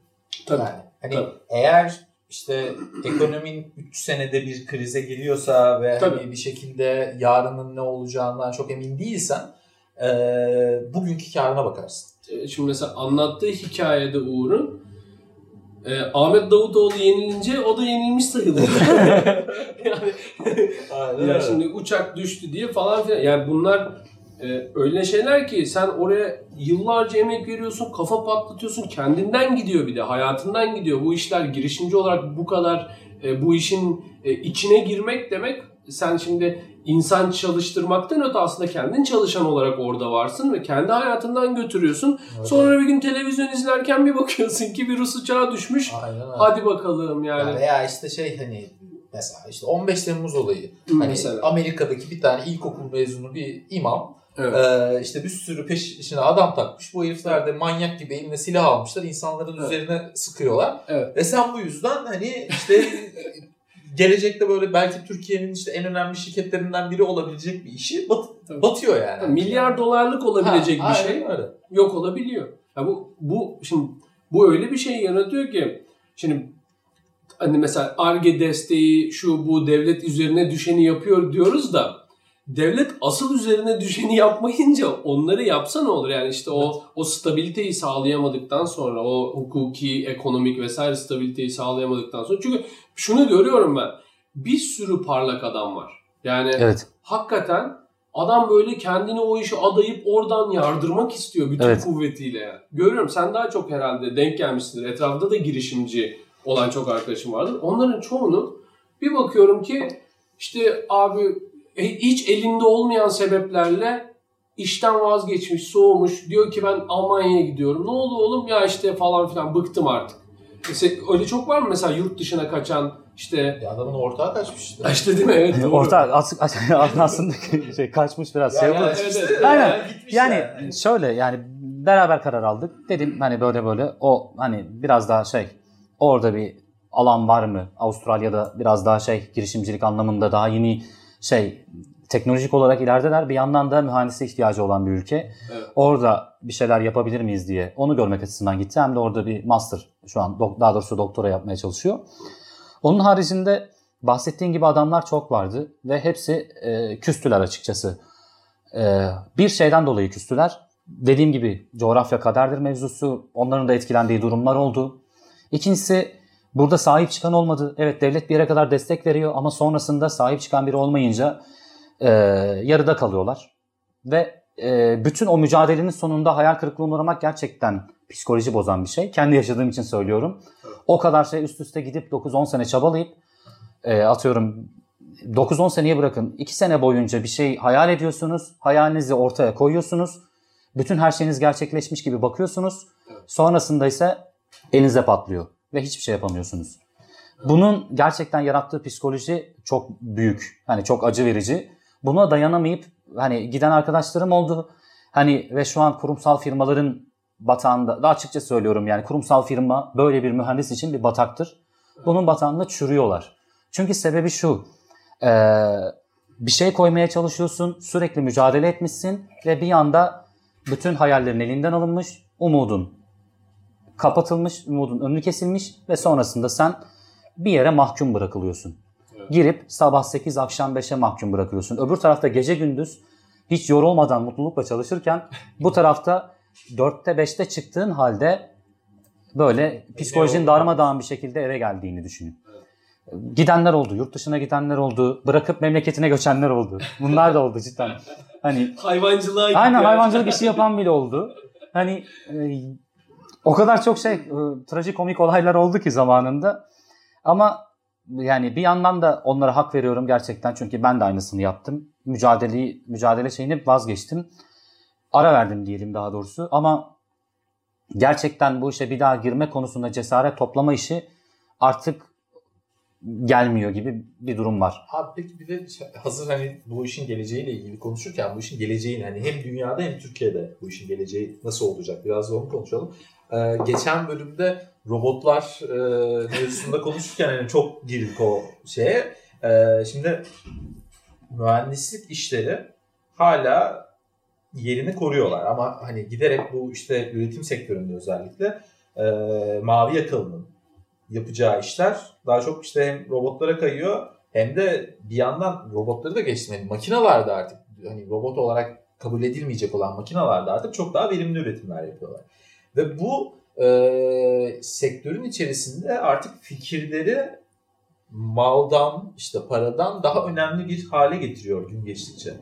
Tabii. Yani hani Tabii. eğer işte ekonomin 3 senede bir krize giriyorsa ve Tabii. hani bir şekilde yarının ne olacağından çok emin değilsen eee bugünkü karına bakarsın. E, Şimdi mesela anlattığı hikayede Uğur'un e, Ahmet Davutoğlu yenilince o da yenilmiş sayılır. yani ya şimdi uçak düştü diye falan filan. Yani bunlar e, öyle şeyler ki sen oraya yıllarca emek veriyorsun, kafa patlatıyorsun, kendinden gidiyor bir de, hayatından gidiyor. Bu işler girişimci olarak bu kadar e, bu işin e, içine girmek demek sen şimdi insan çalıştırmaktan öte aslında kendin çalışan olarak orada varsın ve kendi hayatından götürüyorsun. Sonra bir gün televizyon izlerken bir bakıyorsun ki bir Rus uçağı düşmüş. Aynen. Hadi bakalım Ya yani. veya işte şey hani mesela işte 15 Temmuz olayı. Hani Mesela. Amerika'daki bir tane ilkokul mezunu bir imam Evet. Ee, işte bir sürü peşine adam takmış. Bu herifler de manyak gibi eline silah almışlar. insanların Evet. üzerine sıkıyorlar. Evet. Ve sen bu yüzden hani işte gelecekte böyle belki Türkiye'nin işte en önemli şirketlerinden biri olabilecek bir işi bat- Tabii. batıyor yani. Milyar dolarlık olabilecek Ha, bir aynen şey öyle. yok olabiliyor. Ya bu bu şimdi bu öyle bir şey yaratıyor ki şimdi hani mesela ARGE desteği şu bu devlet üzerine düşeni yapıyor diyoruz da devlet asıl üzerine düşeni yapmayınca onları yapsa ne olur yani işte o o stabiliteyi sağlayamadıktan sonra o hukuki, ekonomik vesaire stabiliteyi sağlayamadıktan sonra çünkü şunu görüyorum ben bir sürü parlak adam var. Yani Evet. hakikaten adam böyle kendini o işe adayıp oradan yardırmak istiyor bütün Evet. kuvvetiyle. Yani. Görüyorum sen daha çok herhalde denk gelmişsindir. Etrafında da girişimci olan çok arkadaşım vardır. Onların çoğunu Bir bakıyorum ki işte abi e, hiç elinde olmayan sebeplerle işten vazgeçmiş, soğumuş. Diyor ki ben Almanya'ya gidiyorum. Ne oldu oğlum ya işte falan filan bıktım artık. Öyle çok var mı mesela yurt dışına kaçan işte Ya adamın ortağı kaçmış işte. işte değil mi? Evet. doğru. Orta asık aslında şey kaçmış biraz şey Yani. Evet, evet. Aynen. yani gitmiş Yani şöyle yani beraber karar aldık. Dedim hani böyle böyle o hani biraz daha şey orada bir alan var mı? Avustralya'da biraz daha şey girişimcilik anlamında daha yeni şey teknolojik olarak ilerideler. Bir yandan da mühendise ihtiyacı olan bir ülke. Evet. Orada bir şeyler yapabilir miyiz diye onu görmek açısından gitti. Hem de orada bir master şu an daha doğrusu doktora yapmaya çalışıyor. Onun haricinde bahsettiğin gibi adamlar çok vardı ve hepsi e, küstüler açıkçası. E, bir şeyden dolayı küstüler. Dediğim gibi coğrafya kaderdir mevzusu. Onların da etkilendiği durumlar oldu. İkincisi burada sahip çıkan olmadı. Evet devlet bir yere kadar destek veriyor ama sonrasında sahip çıkan biri olmayınca e, yarıda kalıyorlar. Ve e, bütün o mücadelenin sonunda hayal kırıklığına uğramak gerçekten psikoloji bozan bir şey. Kendi yaşadığım için söylüyorum. O kadar şey üst üste gidip 9-10 sene çabalayıp e, atıyorum 9-10 seneye bırakın 2 sene boyunca bir şey hayal ediyorsunuz. Hayalinizi ortaya koyuyorsunuz. Bütün her şeyiniz gerçekleşmiş gibi bakıyorsunuz. Sonrasında ise elinize patlıyor ve hiçbir şey yapamıyorsunuz. Bunun gerçekten yarattığı psikoloji çok büyük. Hani çok acı verici. Buna dayanamayıp hani giden arkadaşlarım oldu. Hani ve şu an kurumsal firmaların batağında da açıkça söylüyorum yani kurumsal firma böyle bir mühendis için bir bataktır. Bunun batağında çürüyorlar. Çünkü sebebi şu. eee, bir şey koymaya çalışıyorsun, sürekli mücadele etmişsin ve bir anda bütün hayallerin elinden alınmış, umudun kapatılmış, umudun önü kesilmiş ve sonrasında sen bir yere mahkum bırakılıyorsun. Girip sabah 8 akşam 5'e mahkum bırakılıyorsun. Öbür tarafta gece gündüz hiç yorulmadan mutlulukla çalışırken bu tarafta 4'te 5'te çıktığın halde böyle psikolojinin darmadağın bir şekilde eve geldiğini düşünün. Gidenler oldu, yurt dışına gidenler oldu, bırakıp memleketine göçenler oldu. Bunlar da oldu cidden. Hani Hayvancılığa Aynen hayvancılık işi yapan bile oldu. Hani e, o kadar çok şey e, trajikomik olaylar oldu ki zamanında. Ama yani bir yandan da onlara hak veriyorum gerçekten çünkü ben de aynısını yaptım. Mücadeleyi mücadele şeyini vazgeçtim. Ara verdim diyelim daha doğrusu ama gerçekten bu işe bir daha girme konusunda cesaret toplama işi artık gelmiyor gibi bir durum var. Abi peki bir de hazır hani bu işin geleceğiyle ilgili konuşurken bu işin geleceğini hani hem dünyada hem Türkiye'de bu işin geleceği nasıl olacak biraz da onu konuşalım. Ee, geçen bölümde robotlar e, mevzusunda konuşurken hani çok girdik o şeye. Ee, şimdi mühendislik işleri hala yerini koruyorlar ama hani giderek bu işte üretim sektöründe özellikle e, mavi yakalının yapacağı işler daha çok işte hem robotlara kayıyor hem de bir yandan robotları da geçtim. Yani makineler de artık hani robot olarak kabul edilmeyecek olan makineler de artık çok daha verimli üretimler yapıyorlar. Ve bu e, sektörün içerisinde artık fikirleri maldan işte paradan daha önemli bir hale getiriyor gün geçtikçe.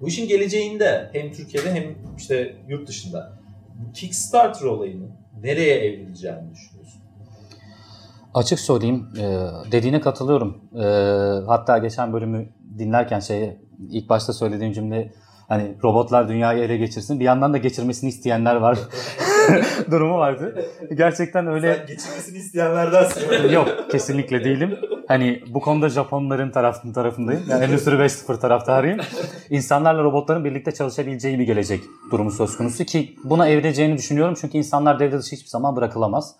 Bu işin geleceğinde hem Türkiye'de hem işte yurt dışında Kickstarter olayının nereye evrileceğini düşünüyorsun? Açık söyleyeyim e, dediğine katılıyorum. E, hatta geçen bölümü dinlerken şey ilk başta söylediğim cümle hani robotlar dünyayı ele geçirsin bir yandan da geçirmesini isteyenler var durumu vardı. Gerçekten öyle Sen geçirmesini isteyenlerdensin. yok kesinlikle değilim. Hani bu konuda Japonların tarafın tarafındayım. Yani Endüstri 5.0 taraftarıyım. İnsanlarla robotların birlikte çalışabileceği bir gelecek durumu söz konusu ki buna evrileceğini düşünüyorum. Çünkü insanlar devre dışı hiçbir zaman bırakılamaz.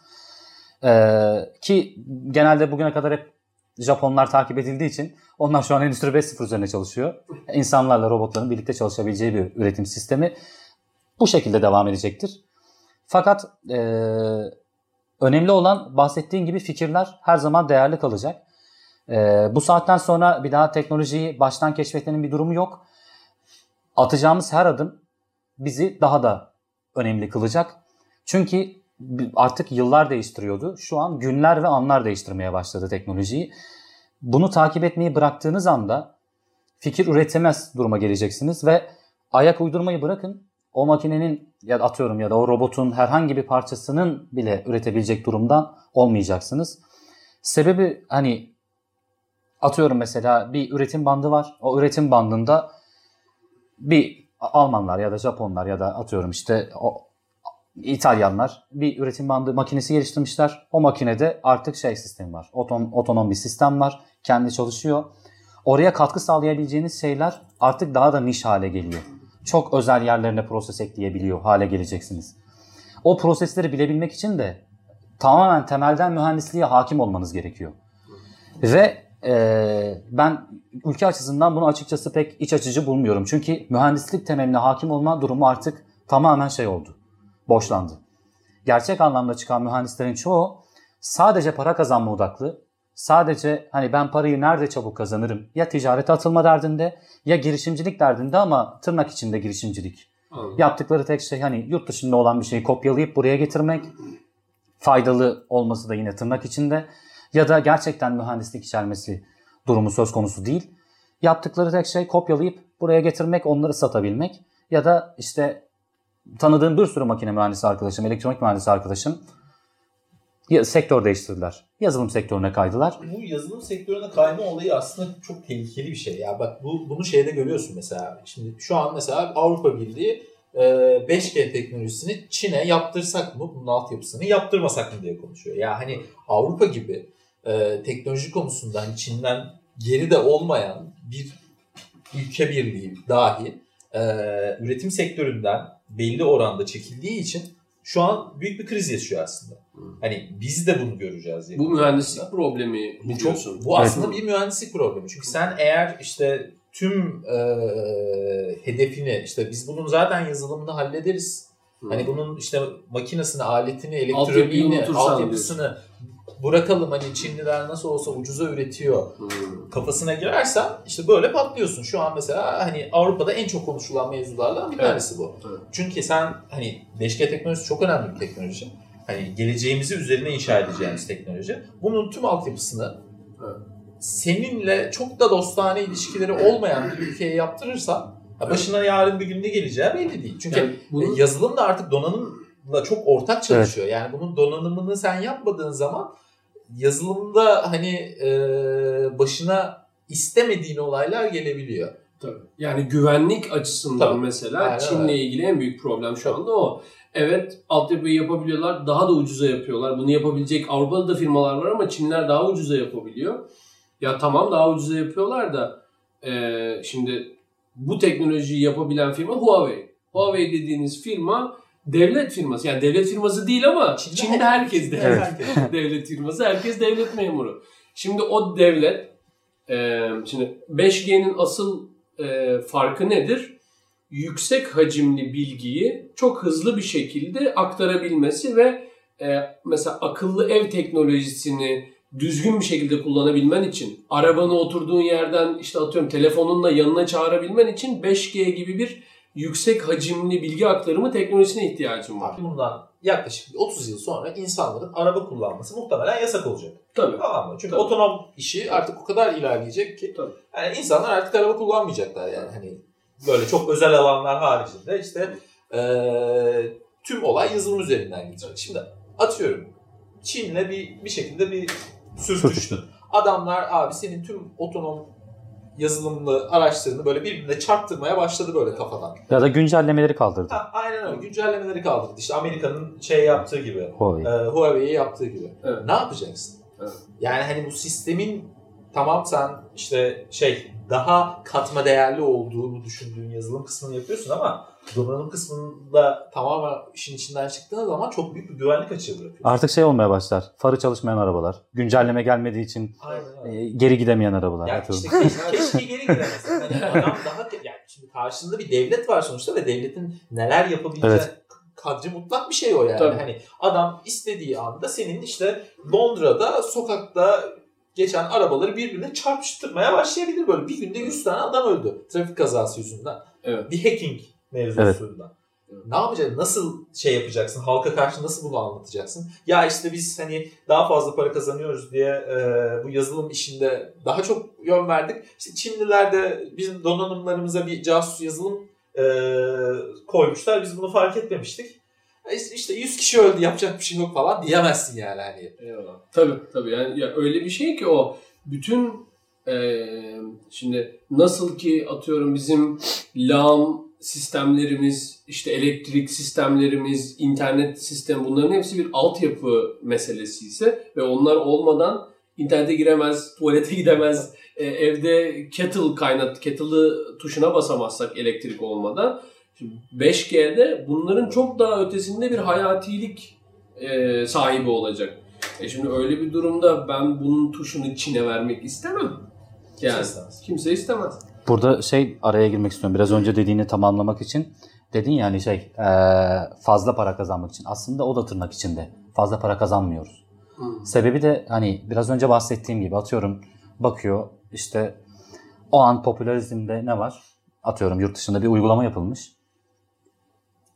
Ee, ki genelde bugüne kadar hep Japonlar takip edildiği için onlar şu an Endüstri 5.0 üzerine çalışıyor. İnsanlarla robotların birlikte çalışabileceği bir üretim sistemi bu şekilde devam edecektir. Fakat e, önemli olan bahsettiğin gibi fikirler her zaman değerli kalacak. E, bu saatten sonra bir daha teknolojiyi baştan keşfetmenin bir durumu yok. Atacağımız her adım bizi daha da önemli kılacak. Çünkü artık yıllar değiştiriyordu. Şu an günler ve anlar değiştirmeye başladı teknolojiyi. Bunu takip etmeyi bıraktığınız anda fikir üretemez duruma geleceksiniz ve ayak uydurmayı bırakın o makinenin ya da atıyorum ya da o robotun herhangi bir parçasının bile üretebilecek durumdan olmayacaksınız. Sebebi hani atıyorum mesela bir üretim bandı var. O üretim bandında bir Almanlar ya da Japonlar ya da atıyorum işte o İtalyanlar bir üretim bandı makinesi geliştirmişler. O makinede artık şey sistemi var. Oton, otonom bir sistem var. Kendi çalışıyor. Oraya katkı sağlayabileceğiniz şeyler artık daha da niş hale geliyor. Çok özel yerlerine proses ekleyebiliyor hale geleceksiniz. O prosesleri bilebilmek için de tamamen temelden mühendisliğe hakim olmanız gerekiyor. Ve e, ben ülke açısından bunu açıkçası pek iç açıcı bulmuyorum. Çünkü mühendislik temeline hakim olma durumu artık tamamen şey oldu. Boşlandı. Gerçek anlamda çıkan mühendislerin çoğu sadece para kazanma odaklı. Sadece hani ben parayı nerede çabuk kazanırım ya ticarete atılma derdinde ya girişimcilik derdinde ama tırnak içinde girişimcilik. Anladım. Yaptıkları tek şey hani yurt dışında olan bir şeyi kopyalayıp buraya getirmek. Faydalı olması da yine tırnak içinde. Ya da gerçekten mühendislik içermesi durumu söz konusu değil. Yaptıkları tek şey kopyalayıp buraya getirmek, onları satabilmek. Ya da işte tanıdığım bir sürü makine mühendisi arkadaşım, elektronik mühendisi arkadaşım ya, sektör değiştirdiler. Yazılım sektörüne kaydılar. Bu yazılım sektörüne kayma olayı aslında çok tehlikeli bir şey. Ya bak bu bunu şeyde görüyorsun mesela. Şimdi şu an mesela Avrupa Birliği e, 5G teknolojisini Çin'e yaptırsak mı? Bunun altyapısını yaptırmasak mı diye konuşuyor. Ya hani Avrupa gibi e, teknoloji konusunda hani Çin'den geride olmayan bir ülke birliği dahi e, üretim sektöründen belli oranda çekildiği için şu an büyük bir kriz yaşıyor aslında. Hani biz de bunu göreceğiz. Bu mühendislik problemi Bu çok bu aslında bir mühendislik problemi. Çünkü sen eğer işte tüm e, hedefini işte biz bunun zaten yazılımını hallederiz. Hı. Hani bunun işte makinesini, aletini, elektroniğini, altyapısını bırakalım hani Çinliler nasıl olsa ucuza üretiyor Hı. kafasına girersen işte böyle patlıyorsun. Şu an mesela hani Avrupa'da en çok konuşulan mevzulardan bir Evet. tanesi bu. Evet. Çünkü sen hani 5G teknolojisi çok önemli bir teknoloji. Hani geleceğimizi üzerine inşa edeceğimiz teknoloji. Bunun tüm altyapısını Evet. seninle çok da dostane ilişkileri olmayan bir ülkeye yaptırırsan ya başına yarın bir gün ne geleceği belli değil. Çünkü Yani bunun- yazılım da artık donanımla çok ortak çalışıyor. Yani bunun donanımını sen yapmadığın zaman yazılımda hani e, başına istemediğin olaylar gelebiliyor. Tabii. Yani güvenlik açısından Tabii. mesela Aynen Çin'le öyle. ilgili en büyük problem şu anda o. Evet altyapıyı yapabiliyorlar. Daha da ucuza yapıyorlar. Bunu yapabilecek Avrupa'da da firmalar var ama Çinler daha ucuza yapabiliyor. Ya tamam daha ucuza yapıyorlar da eee, şimdi bu teknolojiyi yapabilen firma Huawei. Huawei dediğiniz firma devlet firması. Yani devlet firması değil ama Çin'de Çin'de, herkes devlet. Evet. Herkes. devlet firması. Herkes devlet memuru. Şimdi o devlet e, şimdi 5G'nin asıl e, farkı nedir? Yüksek hacimli bilgiyi çok hızlı bir şekilde aktarabilmesi ve e, mesela akıllı ev teknolojisini düzgün bir şekilde kullanabilmen için arabanı oturduğun yerden işte atıyorum telefonunla yanına çağırabilmen için 5G gibi bir yüksek hacimli bilgi aktarımı teknolojisine ihtiyacın var. Bundan yaklaşık 30 yıl sonra insanların araba kullanması muhtemelen yasak olacak. Tabii. Tamam mı? Çünkü Tabii. otonom işi artık o kadar ilerleyecek ki Tabii. yani insanlar artık araba kullanmayacaklar yani hani böyle çok özel alanlar haricinde işte eee, tüm olay yazılım üzerinden gidecek. Şimdi atıyorum Çin'le bir bir şekilde bir. Sürtüştün. Adamlar abi senin tüm otonom yazılımlı araçlarını böyle birbirine çarptırmaya başladı böyle kafadan. Ya da güncellemeleri kaldırdı. Ha, aynen öyle. Güncellemeleri kaldırdı. İşte Amerika'nın şey yaptığı gibi. Huawei. e, Huawei'ye yaptığı gibi. Evet. Ne yapacaksın? Evet. Yani hani bu sistemin tamam sen işte şey daha katma değerli olduğunu düşündüğün yazılım kısmını yapıyorsun ama donanım kısmında tamamen işin içinden çıktığın zaman çok büyük bir güvenlik açığı bırakıyorsun. Artık şey olmaya başlar. Farı çalışmayan arabalar. Güncelleme gelmediği için Aynen e, geri gidemeyen arabalar. Yani işte keşke, keşke geri gidemesin. Hani adam daha yani şimdi karşında bir devlet var sonuçta ve devletin neler yapabileceği Evet. kadri mutlak bir şey o yani. Tabii. Hani adam istediği anda senin işte Londra'da sokakta geçen arabaları birbirine çarpıştırmaya başlayabilir böyle. Bir günde 100 tane adam öldü trafik kazası yüzünden. Evet. Bir hacking mevzusundan. Ne yapacaksın? Nasıl şey yapacaksın? Halka karşı nasıl bunu anlatacaksın? Ya işte biz hani daha fazla para kazanıyoruz diye e, bu yazılım işinde daha çok yön verdik. İşte Çinliler de bizim donanımlarımıza bir casus yazılım e, koymuşlar. Biz bunu fark etmemiştik. E işte- İşte 100 kişi öldü yapacak bir şey yok falan diyemezsin yani hani. Eyvallah. Tabii tabii yani ya öyle bir şey ki o bütün Ee, şimdi nasıl ki atıyorum bizim lağım sistemlerimiz, işte elektrik sistemlerimiz, internet sistemi bunların hepsi bir altyapı meselesi ise ve onlar olmadan internete giremez, tuvalete gidemez, e, evde kettle kaynat, kettle'ı tuşuna basamazsak elektrik olmadan. Şimdi 5G'de bunların çok daha ötesinde bir hayatilik e, sahibi olacak. E şimdi öyle bir durumda ben bunun tuşunu Çin'e vermek istemem. Yani istemez. kimse istemez. Burada şey araya girmek istiyorum. Biraz önce dediğini tamamlamak için. Dedin yani şey eee, fazla para kazanmak için. Aslında o da tırnak içinde. Fazla para kazanmıyoruz. Hı. Sebebi de hani biraz önce bahsettiğim gibi atıyorum bakıyor işte o an popülerizmde ne var? Atıyorum yurt dışında bir uygulama yapılmış.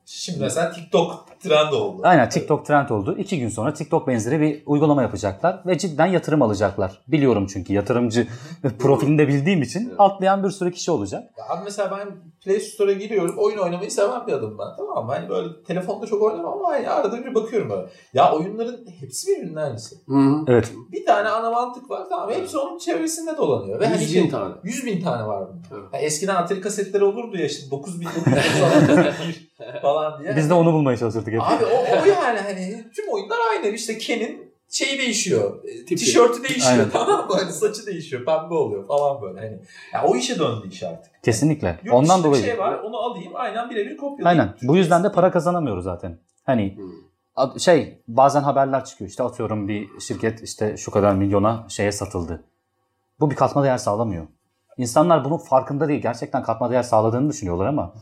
Şimdi mesela TikTok trend oldu. Aynen TikTok trend oldu. İki gün sonra TikTok benzeri bir uygulama yapacaklar ve cidden yatırım alacaklar. Biliyorum çünkü yatırımcı profilini de bildiğim için Evet. atlayan bir sürü kişi olacak. Ya Abi mesela ben Play Store'a giriyorum. Oyun oynamayı seven bir adamım ben. Tamam mı? Hani böyle telefonda çok oynamam ama hani arada bir bakıyorum böyle. Ya oyunların hepsi birbirinin aynısı. Hı. Evet. Bir tane ana mantık var. Tamam hepsi onun çevresinde dolanıyor. Ve hani Yüz şey- bin tane. 100 bin tane var bunun. Evet. Ya eskiden Atari kasetleri olurdu ya işte 9 bin falan diye. Biz de onu bulmaya çalışırdık hep. Abi o, o yani hani tüm oyunlar aynı. İşte Ken'in şeyi değişiyor. E, Tipi. Tişörtü değişiyor Aynen. tamam mı? Hani saçı değişiyor. Pembe oluyor falan böyle. Hani ya o işe döndü iş artık. Kesinlikle. Yurt Ondan dolayı. şey var onu alayım aynen birebir kopyalayayım. Aynen. Bu yüzden de para kazanamıyoruz zaten. Hani ad- şey bazen haberler çıkıyor. İşte atıyorum bir şirket işte şu kadar milyona şeye satıldı. Bu bir katma değer sağlamıyor. İnsanlar bunun farkında değil. Gerçekten katma değer sağladığını düşünüyorlar ama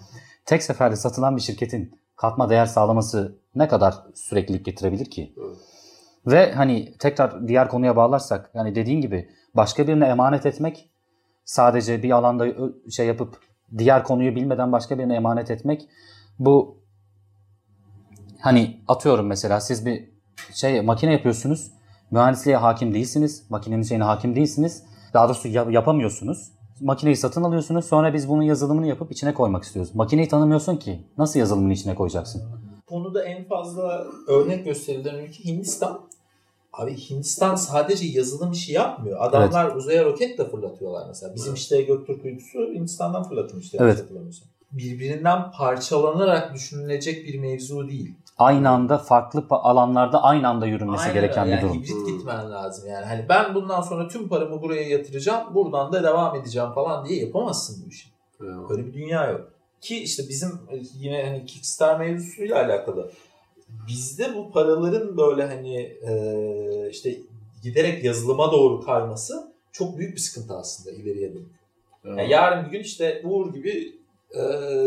tek seferde satılan bir şirketin katma değer sağlaması ne kadar süreklilik getirebilir ki? Evet. Ve hani tekrar diğer konuya bağlarsak yani dediğin gibi başka birine emanet etmek sadece bir alanda şey yapıp diğer konuyu bilmeden başka birine emanet etmek bu hani atıyorum mesela siz bir şey makine yapıyorsunuz mühendisliğe hakim değilsiniz makinenin şeyine hakim değilsiniz daha doğrusu yap- yapamıyorsunuz makineyi satın alıyorsunuz sonra biz bunun yazılımını yapıp içine koymak istiyoruz makineyi tanımıyorsun ki nasıl yazılımını içine koyacaksın Konuda en fazla örnek gösterilen ülke Hindistan. Abi Hindistan sadece yazılım işi yapmıyor. Adamlar uzaya roket de fırlatıyorlar mesela. Bizim işte Göktürk uydusu Hindistan'dan fırlatılmıştı. Evet. Birbirinden parçalanarak düşünülecek bir mevzu değil. Aynı anda farklı alanlarda aynı anda yürünmesi Aynen gereken öyle. bir yani durum. Hibrit gitmen lazım yani. Hani ben bundan sonra tüm paramı buraya yatıracağım. Buradan da devam edeceğim falan diye yapamazsın bu işi. Evet. Öyle bir dünya yok. Ki işte bizim e, yine hani Kickstarter mevzusuyla alakalı. Bizde bu paraların böyle hani e, işte giderek yazılıma doğru kayması çok büyük bir sıkıntı aslında ileriye dönük. Yani yarın bir gün işte Uğur gibi e,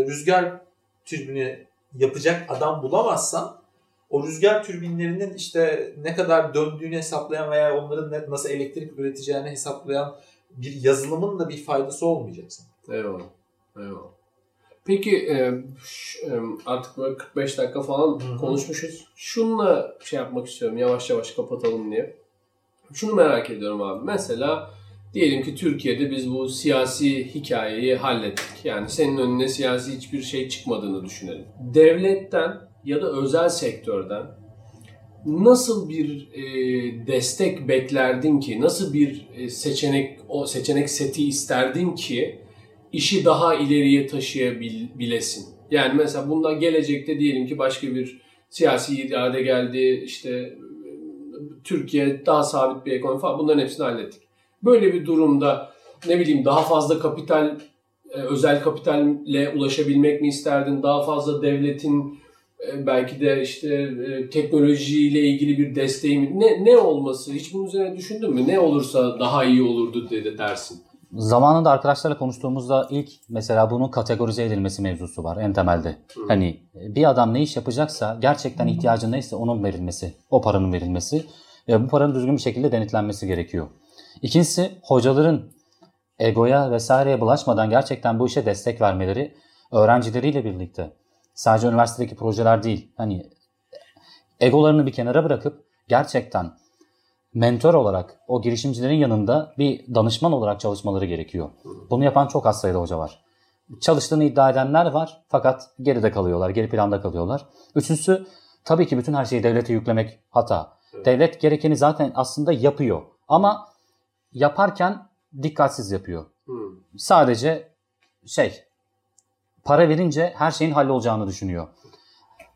rüzgar türbini yapacak adam bulamazsan o rüzgar türbinlerinin işte ne kadar döndüğünü hesaplayan veya onların nasıl elektrik üreteceğini hesaplayan bir yazılımın da bir faydası olmayacak sana. Eyvallah. Eyvallah. Peki e, e, artık böyle 45 dakika falan Hı hı. konuşmuşuz. Şununla şey yapmak istiyorum yavaş yavaş kapatalım diye. Şunu merak ediyorum abi. Mesela diyelim ki Türkiye'de biz bu siyasi hikayeyi hallettik. Yani senin önüne siyasi hiçbir şey çıkmadığını düşünelim. Devletten ya da özel sektörden nasıl bir e, destek beklerdin ki, nasıl bir e, seçenek o seçenek seti isterdin ki işi daha ileriye taşıyabilesin? Yani mesela bundan gelecekte diyelim ki başka bir siyasi irade geldi, işte e, Türkiye daha sabit bir ekonomi falan bunların hepsini hallettik. Böyle bir durumda ne bileyim daha fazla kapital, e, özel kapitalle ulaşabilmek mi isterdin? Daha fazla devletin e, belki de işte e, teknolojiyle ilgili bir desteği mi? Ne, ne olması? Hiç bunun üzerine düşündün mü? Ne olursa daha iyi olurdu dedi dersin. Zamanında arkadaşlarla konuştuğumuzda ilk mesela bunun kategorize edilmesi mevzusu var en temelde. Hı. Hani bir adam ne iş yapacaksa gerçekten ihtiyacı neyse onun verilmesi, o paranın verilmesi ve bu paranın düzgün bir şekilde denetlenmesi gerekiyor. İkincisi hocaların egoya vesaireye bulaşmadan gerçekten bu işe destek vermeleri öğrencileriyle birlikte sadece üniversitedeki projeler değil hani egolarını bir kenara bırakıp gerçekten mentor olarak o girişimcilerin yanında bir danışman olarak çalışmaları gerekiyor. Bunu yapan çok az sayıda hoca var. Çalıştığını iddia edenler var fakat geride kalıyorlar, geri planda kalıyorlar. Üçüncüsü tabii ki bütün her şeyi devlete yüklemek hata. Devlet gerekeni zaten aslında yapıyor ama yaparken dikkatsiz yapıyor. Hmm. Sadece şey para verince her şeyin hallolacağını düşünüyor.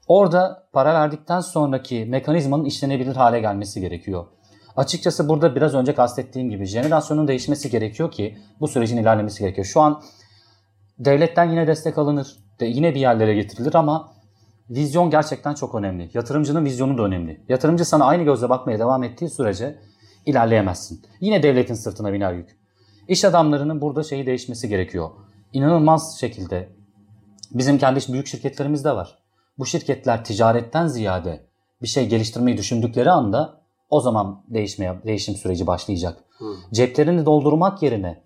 Orada para verdikten sonraki mekanizmanın işlenebilir hale gelmesi gerekiyor. Açıkçası burada biraz önce kastettiğim gibi jenerasyonun değişmesi gerekiyor ki bu sürecin ilerlemesi gerekiyor. Şu an devletten yine destek alınır, de yine bir yerlere getirilir ama vizyon gerçekten çok önemli. Yatırımcının vizyonu da önemli. Yatırımcı sana aynı gözle bakmaya devam ettiği sürece ilerleyemezsin. Yine devletin sırtına biner yük. İş adamlarının burada şeyi değişmesi gerekiyor. İnanılmaz şekilde bizim kendi büyük şirketlerimiz de var. Bu şirketler ticaretten ziyade bir şey geliştirmeyi düşündükleri anda o zaman değişmeye değişim süreci başlayacak. Hmm. Ceplerini doldurmak yerine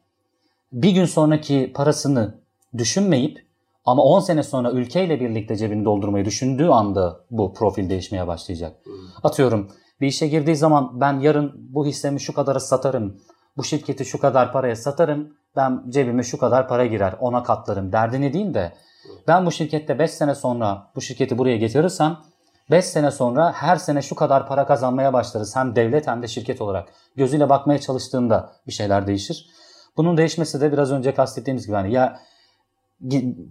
bir gün sonraki parasını düşünmeyip ama 10 sene sonra ülkeyle birlikte cebini doldurmayı düşündüğü anda bu profil değişmeye başlayacak. Atıyorum bir işe girdiği zaman ben yarın bu hissemi şu kadara satarım, bu şirketi şu kadar paraya satarım, ben cebime şu kadar para girer, ona katlarım derdini değil de ben bu şirkette 5 sene sonra bu şirketi buraya getirirsem 5 sene sonra her sene şu kadar para kazanmaya başlarız. Hem devlet hem de şirket olarak. Gözüyle bakmaya çalıştığında bir şeyler değişir. Bunun değişmesi de biraz önce kastettiğimiz gibi hani ya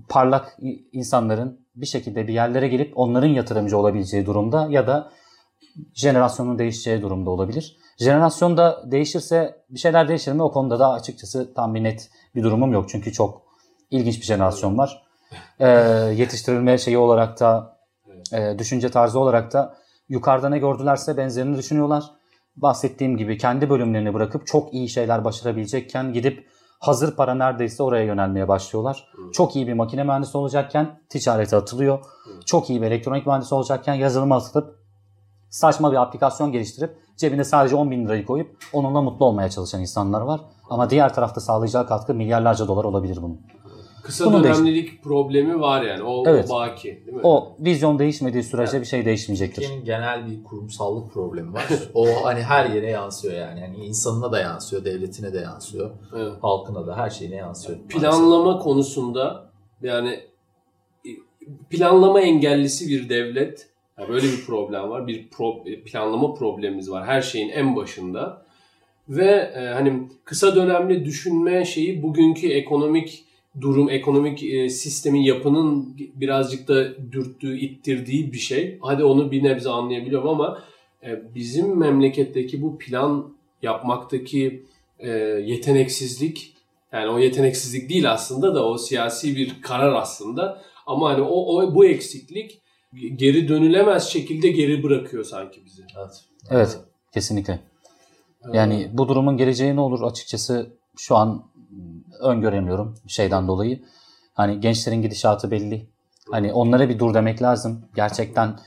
parlak insanların bir şekilde bir yerlere gelip onların yatırımcı olabileceği durumda ya da jenerasyonun değişeceği durumda olabilir. Jenerasyon da değişirse bir şeyler değişir mi? O konuda da açıkçası tam bir net bir durumum yok. Çünkü çok ilginç bir jenerasyon var. Ee, yetiştirilme şeyi olarak da e, düşünce tarzı olarak da yukarıda ne gördülerse benzerini düşünüyorlar. Bahsettiğim gibi kendi bölümlerini bırakıp çok iyi şeyler başarabilecekken gidip hazır para neredeyse oraya yönelmeye başlıyorlar. Çok iyi bir makine mühendisi olacakken ticarete atılıyor. Çok iyi bir elektronik mühendisi olacakken yazılıma atılıp saçma bir aplikasyon geliştirip cebine sadece 10 bin lirayı koyup onunla mutlu olmaya çalışan insanlar var. Ama diğer tarafta sağlayacağı katkı milyarlarca dolar olabilir bunun. Kısa Bunun dönemlilik problemi var yani. O, Evet. o baki değil mi? O vizyon değişmediği sürece bir şey değişmeyecektir. Türkiye'nin genel bir kurumsallık problemi var. o hani her yere yansıyor yani. Hani insanına da yansıyor, devletine de yansıyor, Evet. halkına da her şeyine yansıyor. Planlama konusunda yani planlama engellisi bir devlet yani böyle bir problem var. Bir pro- planlama problemimiz var her şeyin en başında. Ve e, hani kısa dönemli düşünme şeyi bugünkü ekonomik durum, ekonomik e, sistemin yapının birazcık da dürttüğü, ittirdiği bir şey. Hadi onu bir nebze anlayabiliyorum ama e, bizim memleketteki bu plan yapmaktaki e, yeteneksizlik yani o yeteneksizlik değil aslında da o siyasi bir karar aslında. Ama hani o, o bu eksiklik geri dönülemez şekilde geri bırakıyor sanki bizi. Evet. Evet, kesinlikle. Yani bu durumun geleceği ne olur açıkçası şu an öngöremiyorum şeyden dolayı. Hani gençlerin gidişatı belli. Hani onlara bir dur demek lazım. Gerçekten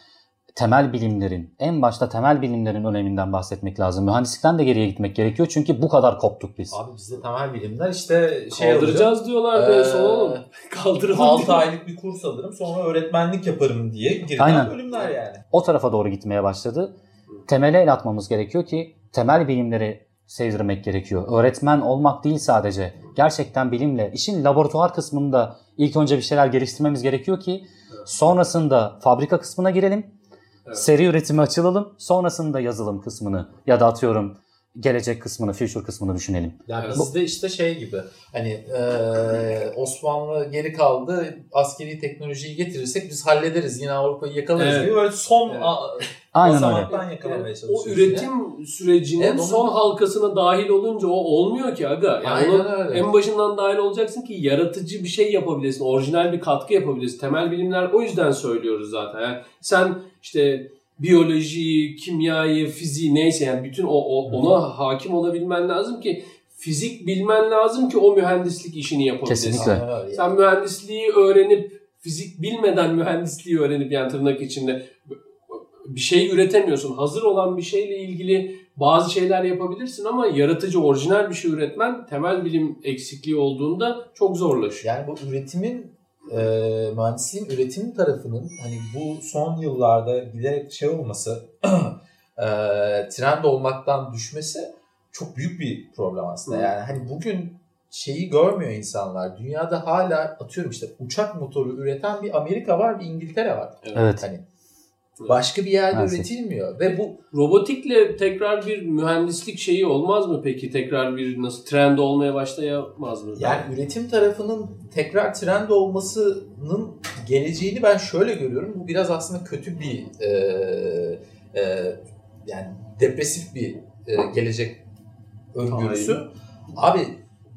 temel bilimlerin, en başta temel bilimlerin öneminden bahsetmek lazım. Mühendislikten de geriye gitmek gerekiyor çünkü bu kadar koptuk biz. Abi bizde temel bilimler işte şey Kaldıracağız diyorlardı en Ee, son oğlum. Kaldıralım 6 diyor. aylık bir kurs alırım sonra öğretmenlik yaparım diye girilen Aynen. bölümler yani. O tarafa doğru gitmeye başladı. Temele el atmamız gerekiyor ki temel bilimleri sevdirmek gerekiyor. Öğretmen olmak değil sadece. Gerçekten bilimle, işin laboratuvar kısmında ilk önce bir şeyler geliştirmemiz gerekiyor ki sonrasında fabrika kısmına girelim. Evet. Seri üretimi açılalım. Sonrasında yazılım kısmını ya da atıyorum gelecek kısmını, future kısmını düşünelim. Yani Evet. bizde işte şey gibi hani eee, Osmanlı geri kaldı askeri teknolojiyi getirirsek biz hallederiz yine Avrupa'yı yakalarız Evet. gibi böyle son Evet. a- Aynen öyle. yakalamaya o üretim sürecinin Evet, son halkasına dahil olunca o olmuyor ki aga. Yani Aynen öyle. en başından dahil olacaksın ki yaratıcı bir şey yapabilesin. Orijinal bir katkı yapabilirsin. Temel bilimler o yüzden söylüyoruz zaten. Yani sen işte biyolojiyi, kimyayı, fiziği neyse yani bütün o, o- ona hakim olabilmen lazım ki fizik bilmen lazım ki o mühendislik işini yapabilesin. Kesinlikle. Sen mühendisliği öğrenip fizik bilmeden mühendisliği öğrenip yani tırnak içinde bir şey üretemiyorsun. Hazır olan bir şeyle ilgili bazı şeyler yapabilirsin ama yaratıcı, orijinal bir şey üretmen temel bilim eksikliği olduğunda çok zorlaşıyor. Yani bu üretimin e, mühendisliğin üretim tarafının hani bu son yıllarda giderek şey olması e, trend olmaktan düşmesi çok büyük bir problem aslında. Yani hani bugün şeyi görmüyor insanlar. Dünyada hala atıyorum işte uçak motoru üreten bir Amerika var, bir İngiltere var. Evet. Hani Başka bir yerde Maalesef. üretilmiyor ve bu Robotikle tekrar bir mühendislik şeyi olmaz mı peki? Tekrar bir nasıl trend olmaya başlayamaz mı? Yani üretim tarafının tekrar trend olmasının geleceğini ben şöyle görüyorum. Bu biraz aslında kötü bir e, e, yani depresif bir e, gelecek öngörüsü. Abi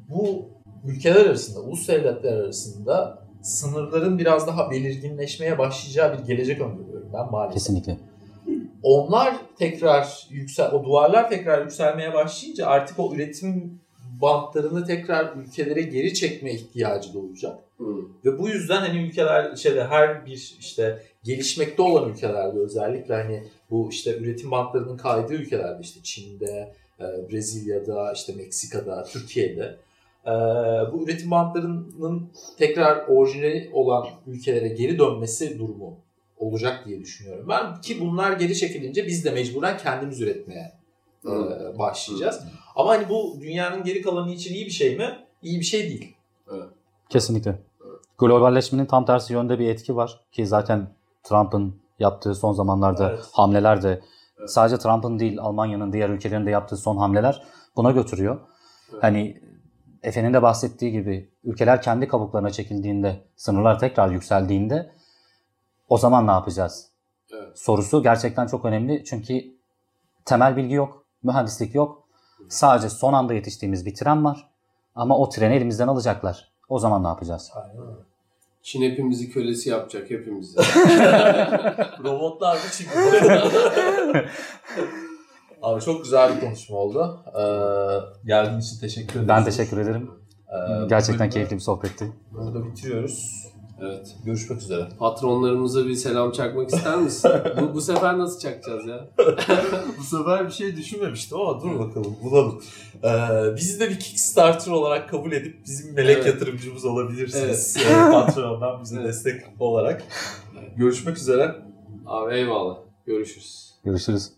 bu ülkeler arasında, ulus devletler arasında sınırların biraz daha belirginleşmeye başlayacağı bir gelecek öngörüyorum ben maalesef. Kesinlikle. onlar tekrar yüksel, o duvarlar tekrar yükselmeye başlayınca artık o üretim bantlarını tekrar ülkelere geri çekme ihtiyacı doğacak. Hı. Ve bu yüzden hani ülkeler işte her bir işte gelişmekte olan ülkelerde özellikle hani bu işte üretim bantlarının kaydığı ülkelerde işte Çin'de, e, Brezilya'da, işte Meksika'da, Türkiye'de e, bu üretim bantlarının tekrar orijinali olan ülkelere geri dönmesi durumu olacak diye düşünüyorum. Ben ki bunlar geri çekilince biz de mecburen kendimiz üretmeye e, başlayacağız. Ama hani bu dünyanın geri kalanı için iyi bir şey mi? İyi bir şey değil. Kesinlikle. Globalleşmenin tam tersi yönde bir etki var ki zaten Trump'ın yaptığı son zamanlarda Evet. hamleler de Evet. sadece Trump'ın değil Almanya'nın diğer ülkelerin de yaptığı son hamleler buna götürüyor. Evet. Hani Efe'nin de bahsettiği gibi ülkeler kendi kabuklarına çekildiğinde, sınırlar tekrar yükseldiğinde o zaman ne yapacağız? Evet. Sorusu gerçekten çok önemli. Çünkü temel bilgi yok, mühendislik yok. Sadece son anda yetiştiğimiz bir tren var. Ama o treni elimizden alacaklar. O zaman ne yapacağız? Aynen. Çin hepimizi kölesi yapacak hepimizi. Robotlar mı çıktı? Abi çok güzel bir konuşma oldu. Ee, geldiğin için teşekkür ederim. Ben teşekkür ederim. Ee, Gerçekten keyifli bir sohbetti. Burada bitiriyoruz. evet. Görüşmek üzere. Patronlarımıza bir selam çakmak ister misin? bu, bu sefer nasıl çakacağız ya? Bu sefer bir şey düşünmemiştim ama dur bakalım bulalım. Ee, bizi de bir Kickstarter olarak kabul edip bizim melek Evet. yatırımcımız olabilirsiniz. Ee, Patreon'dan bize Evet. destek olarak. Görüşmek üzere. Abi eyvallah. Görüşürüz. Görüşürüz.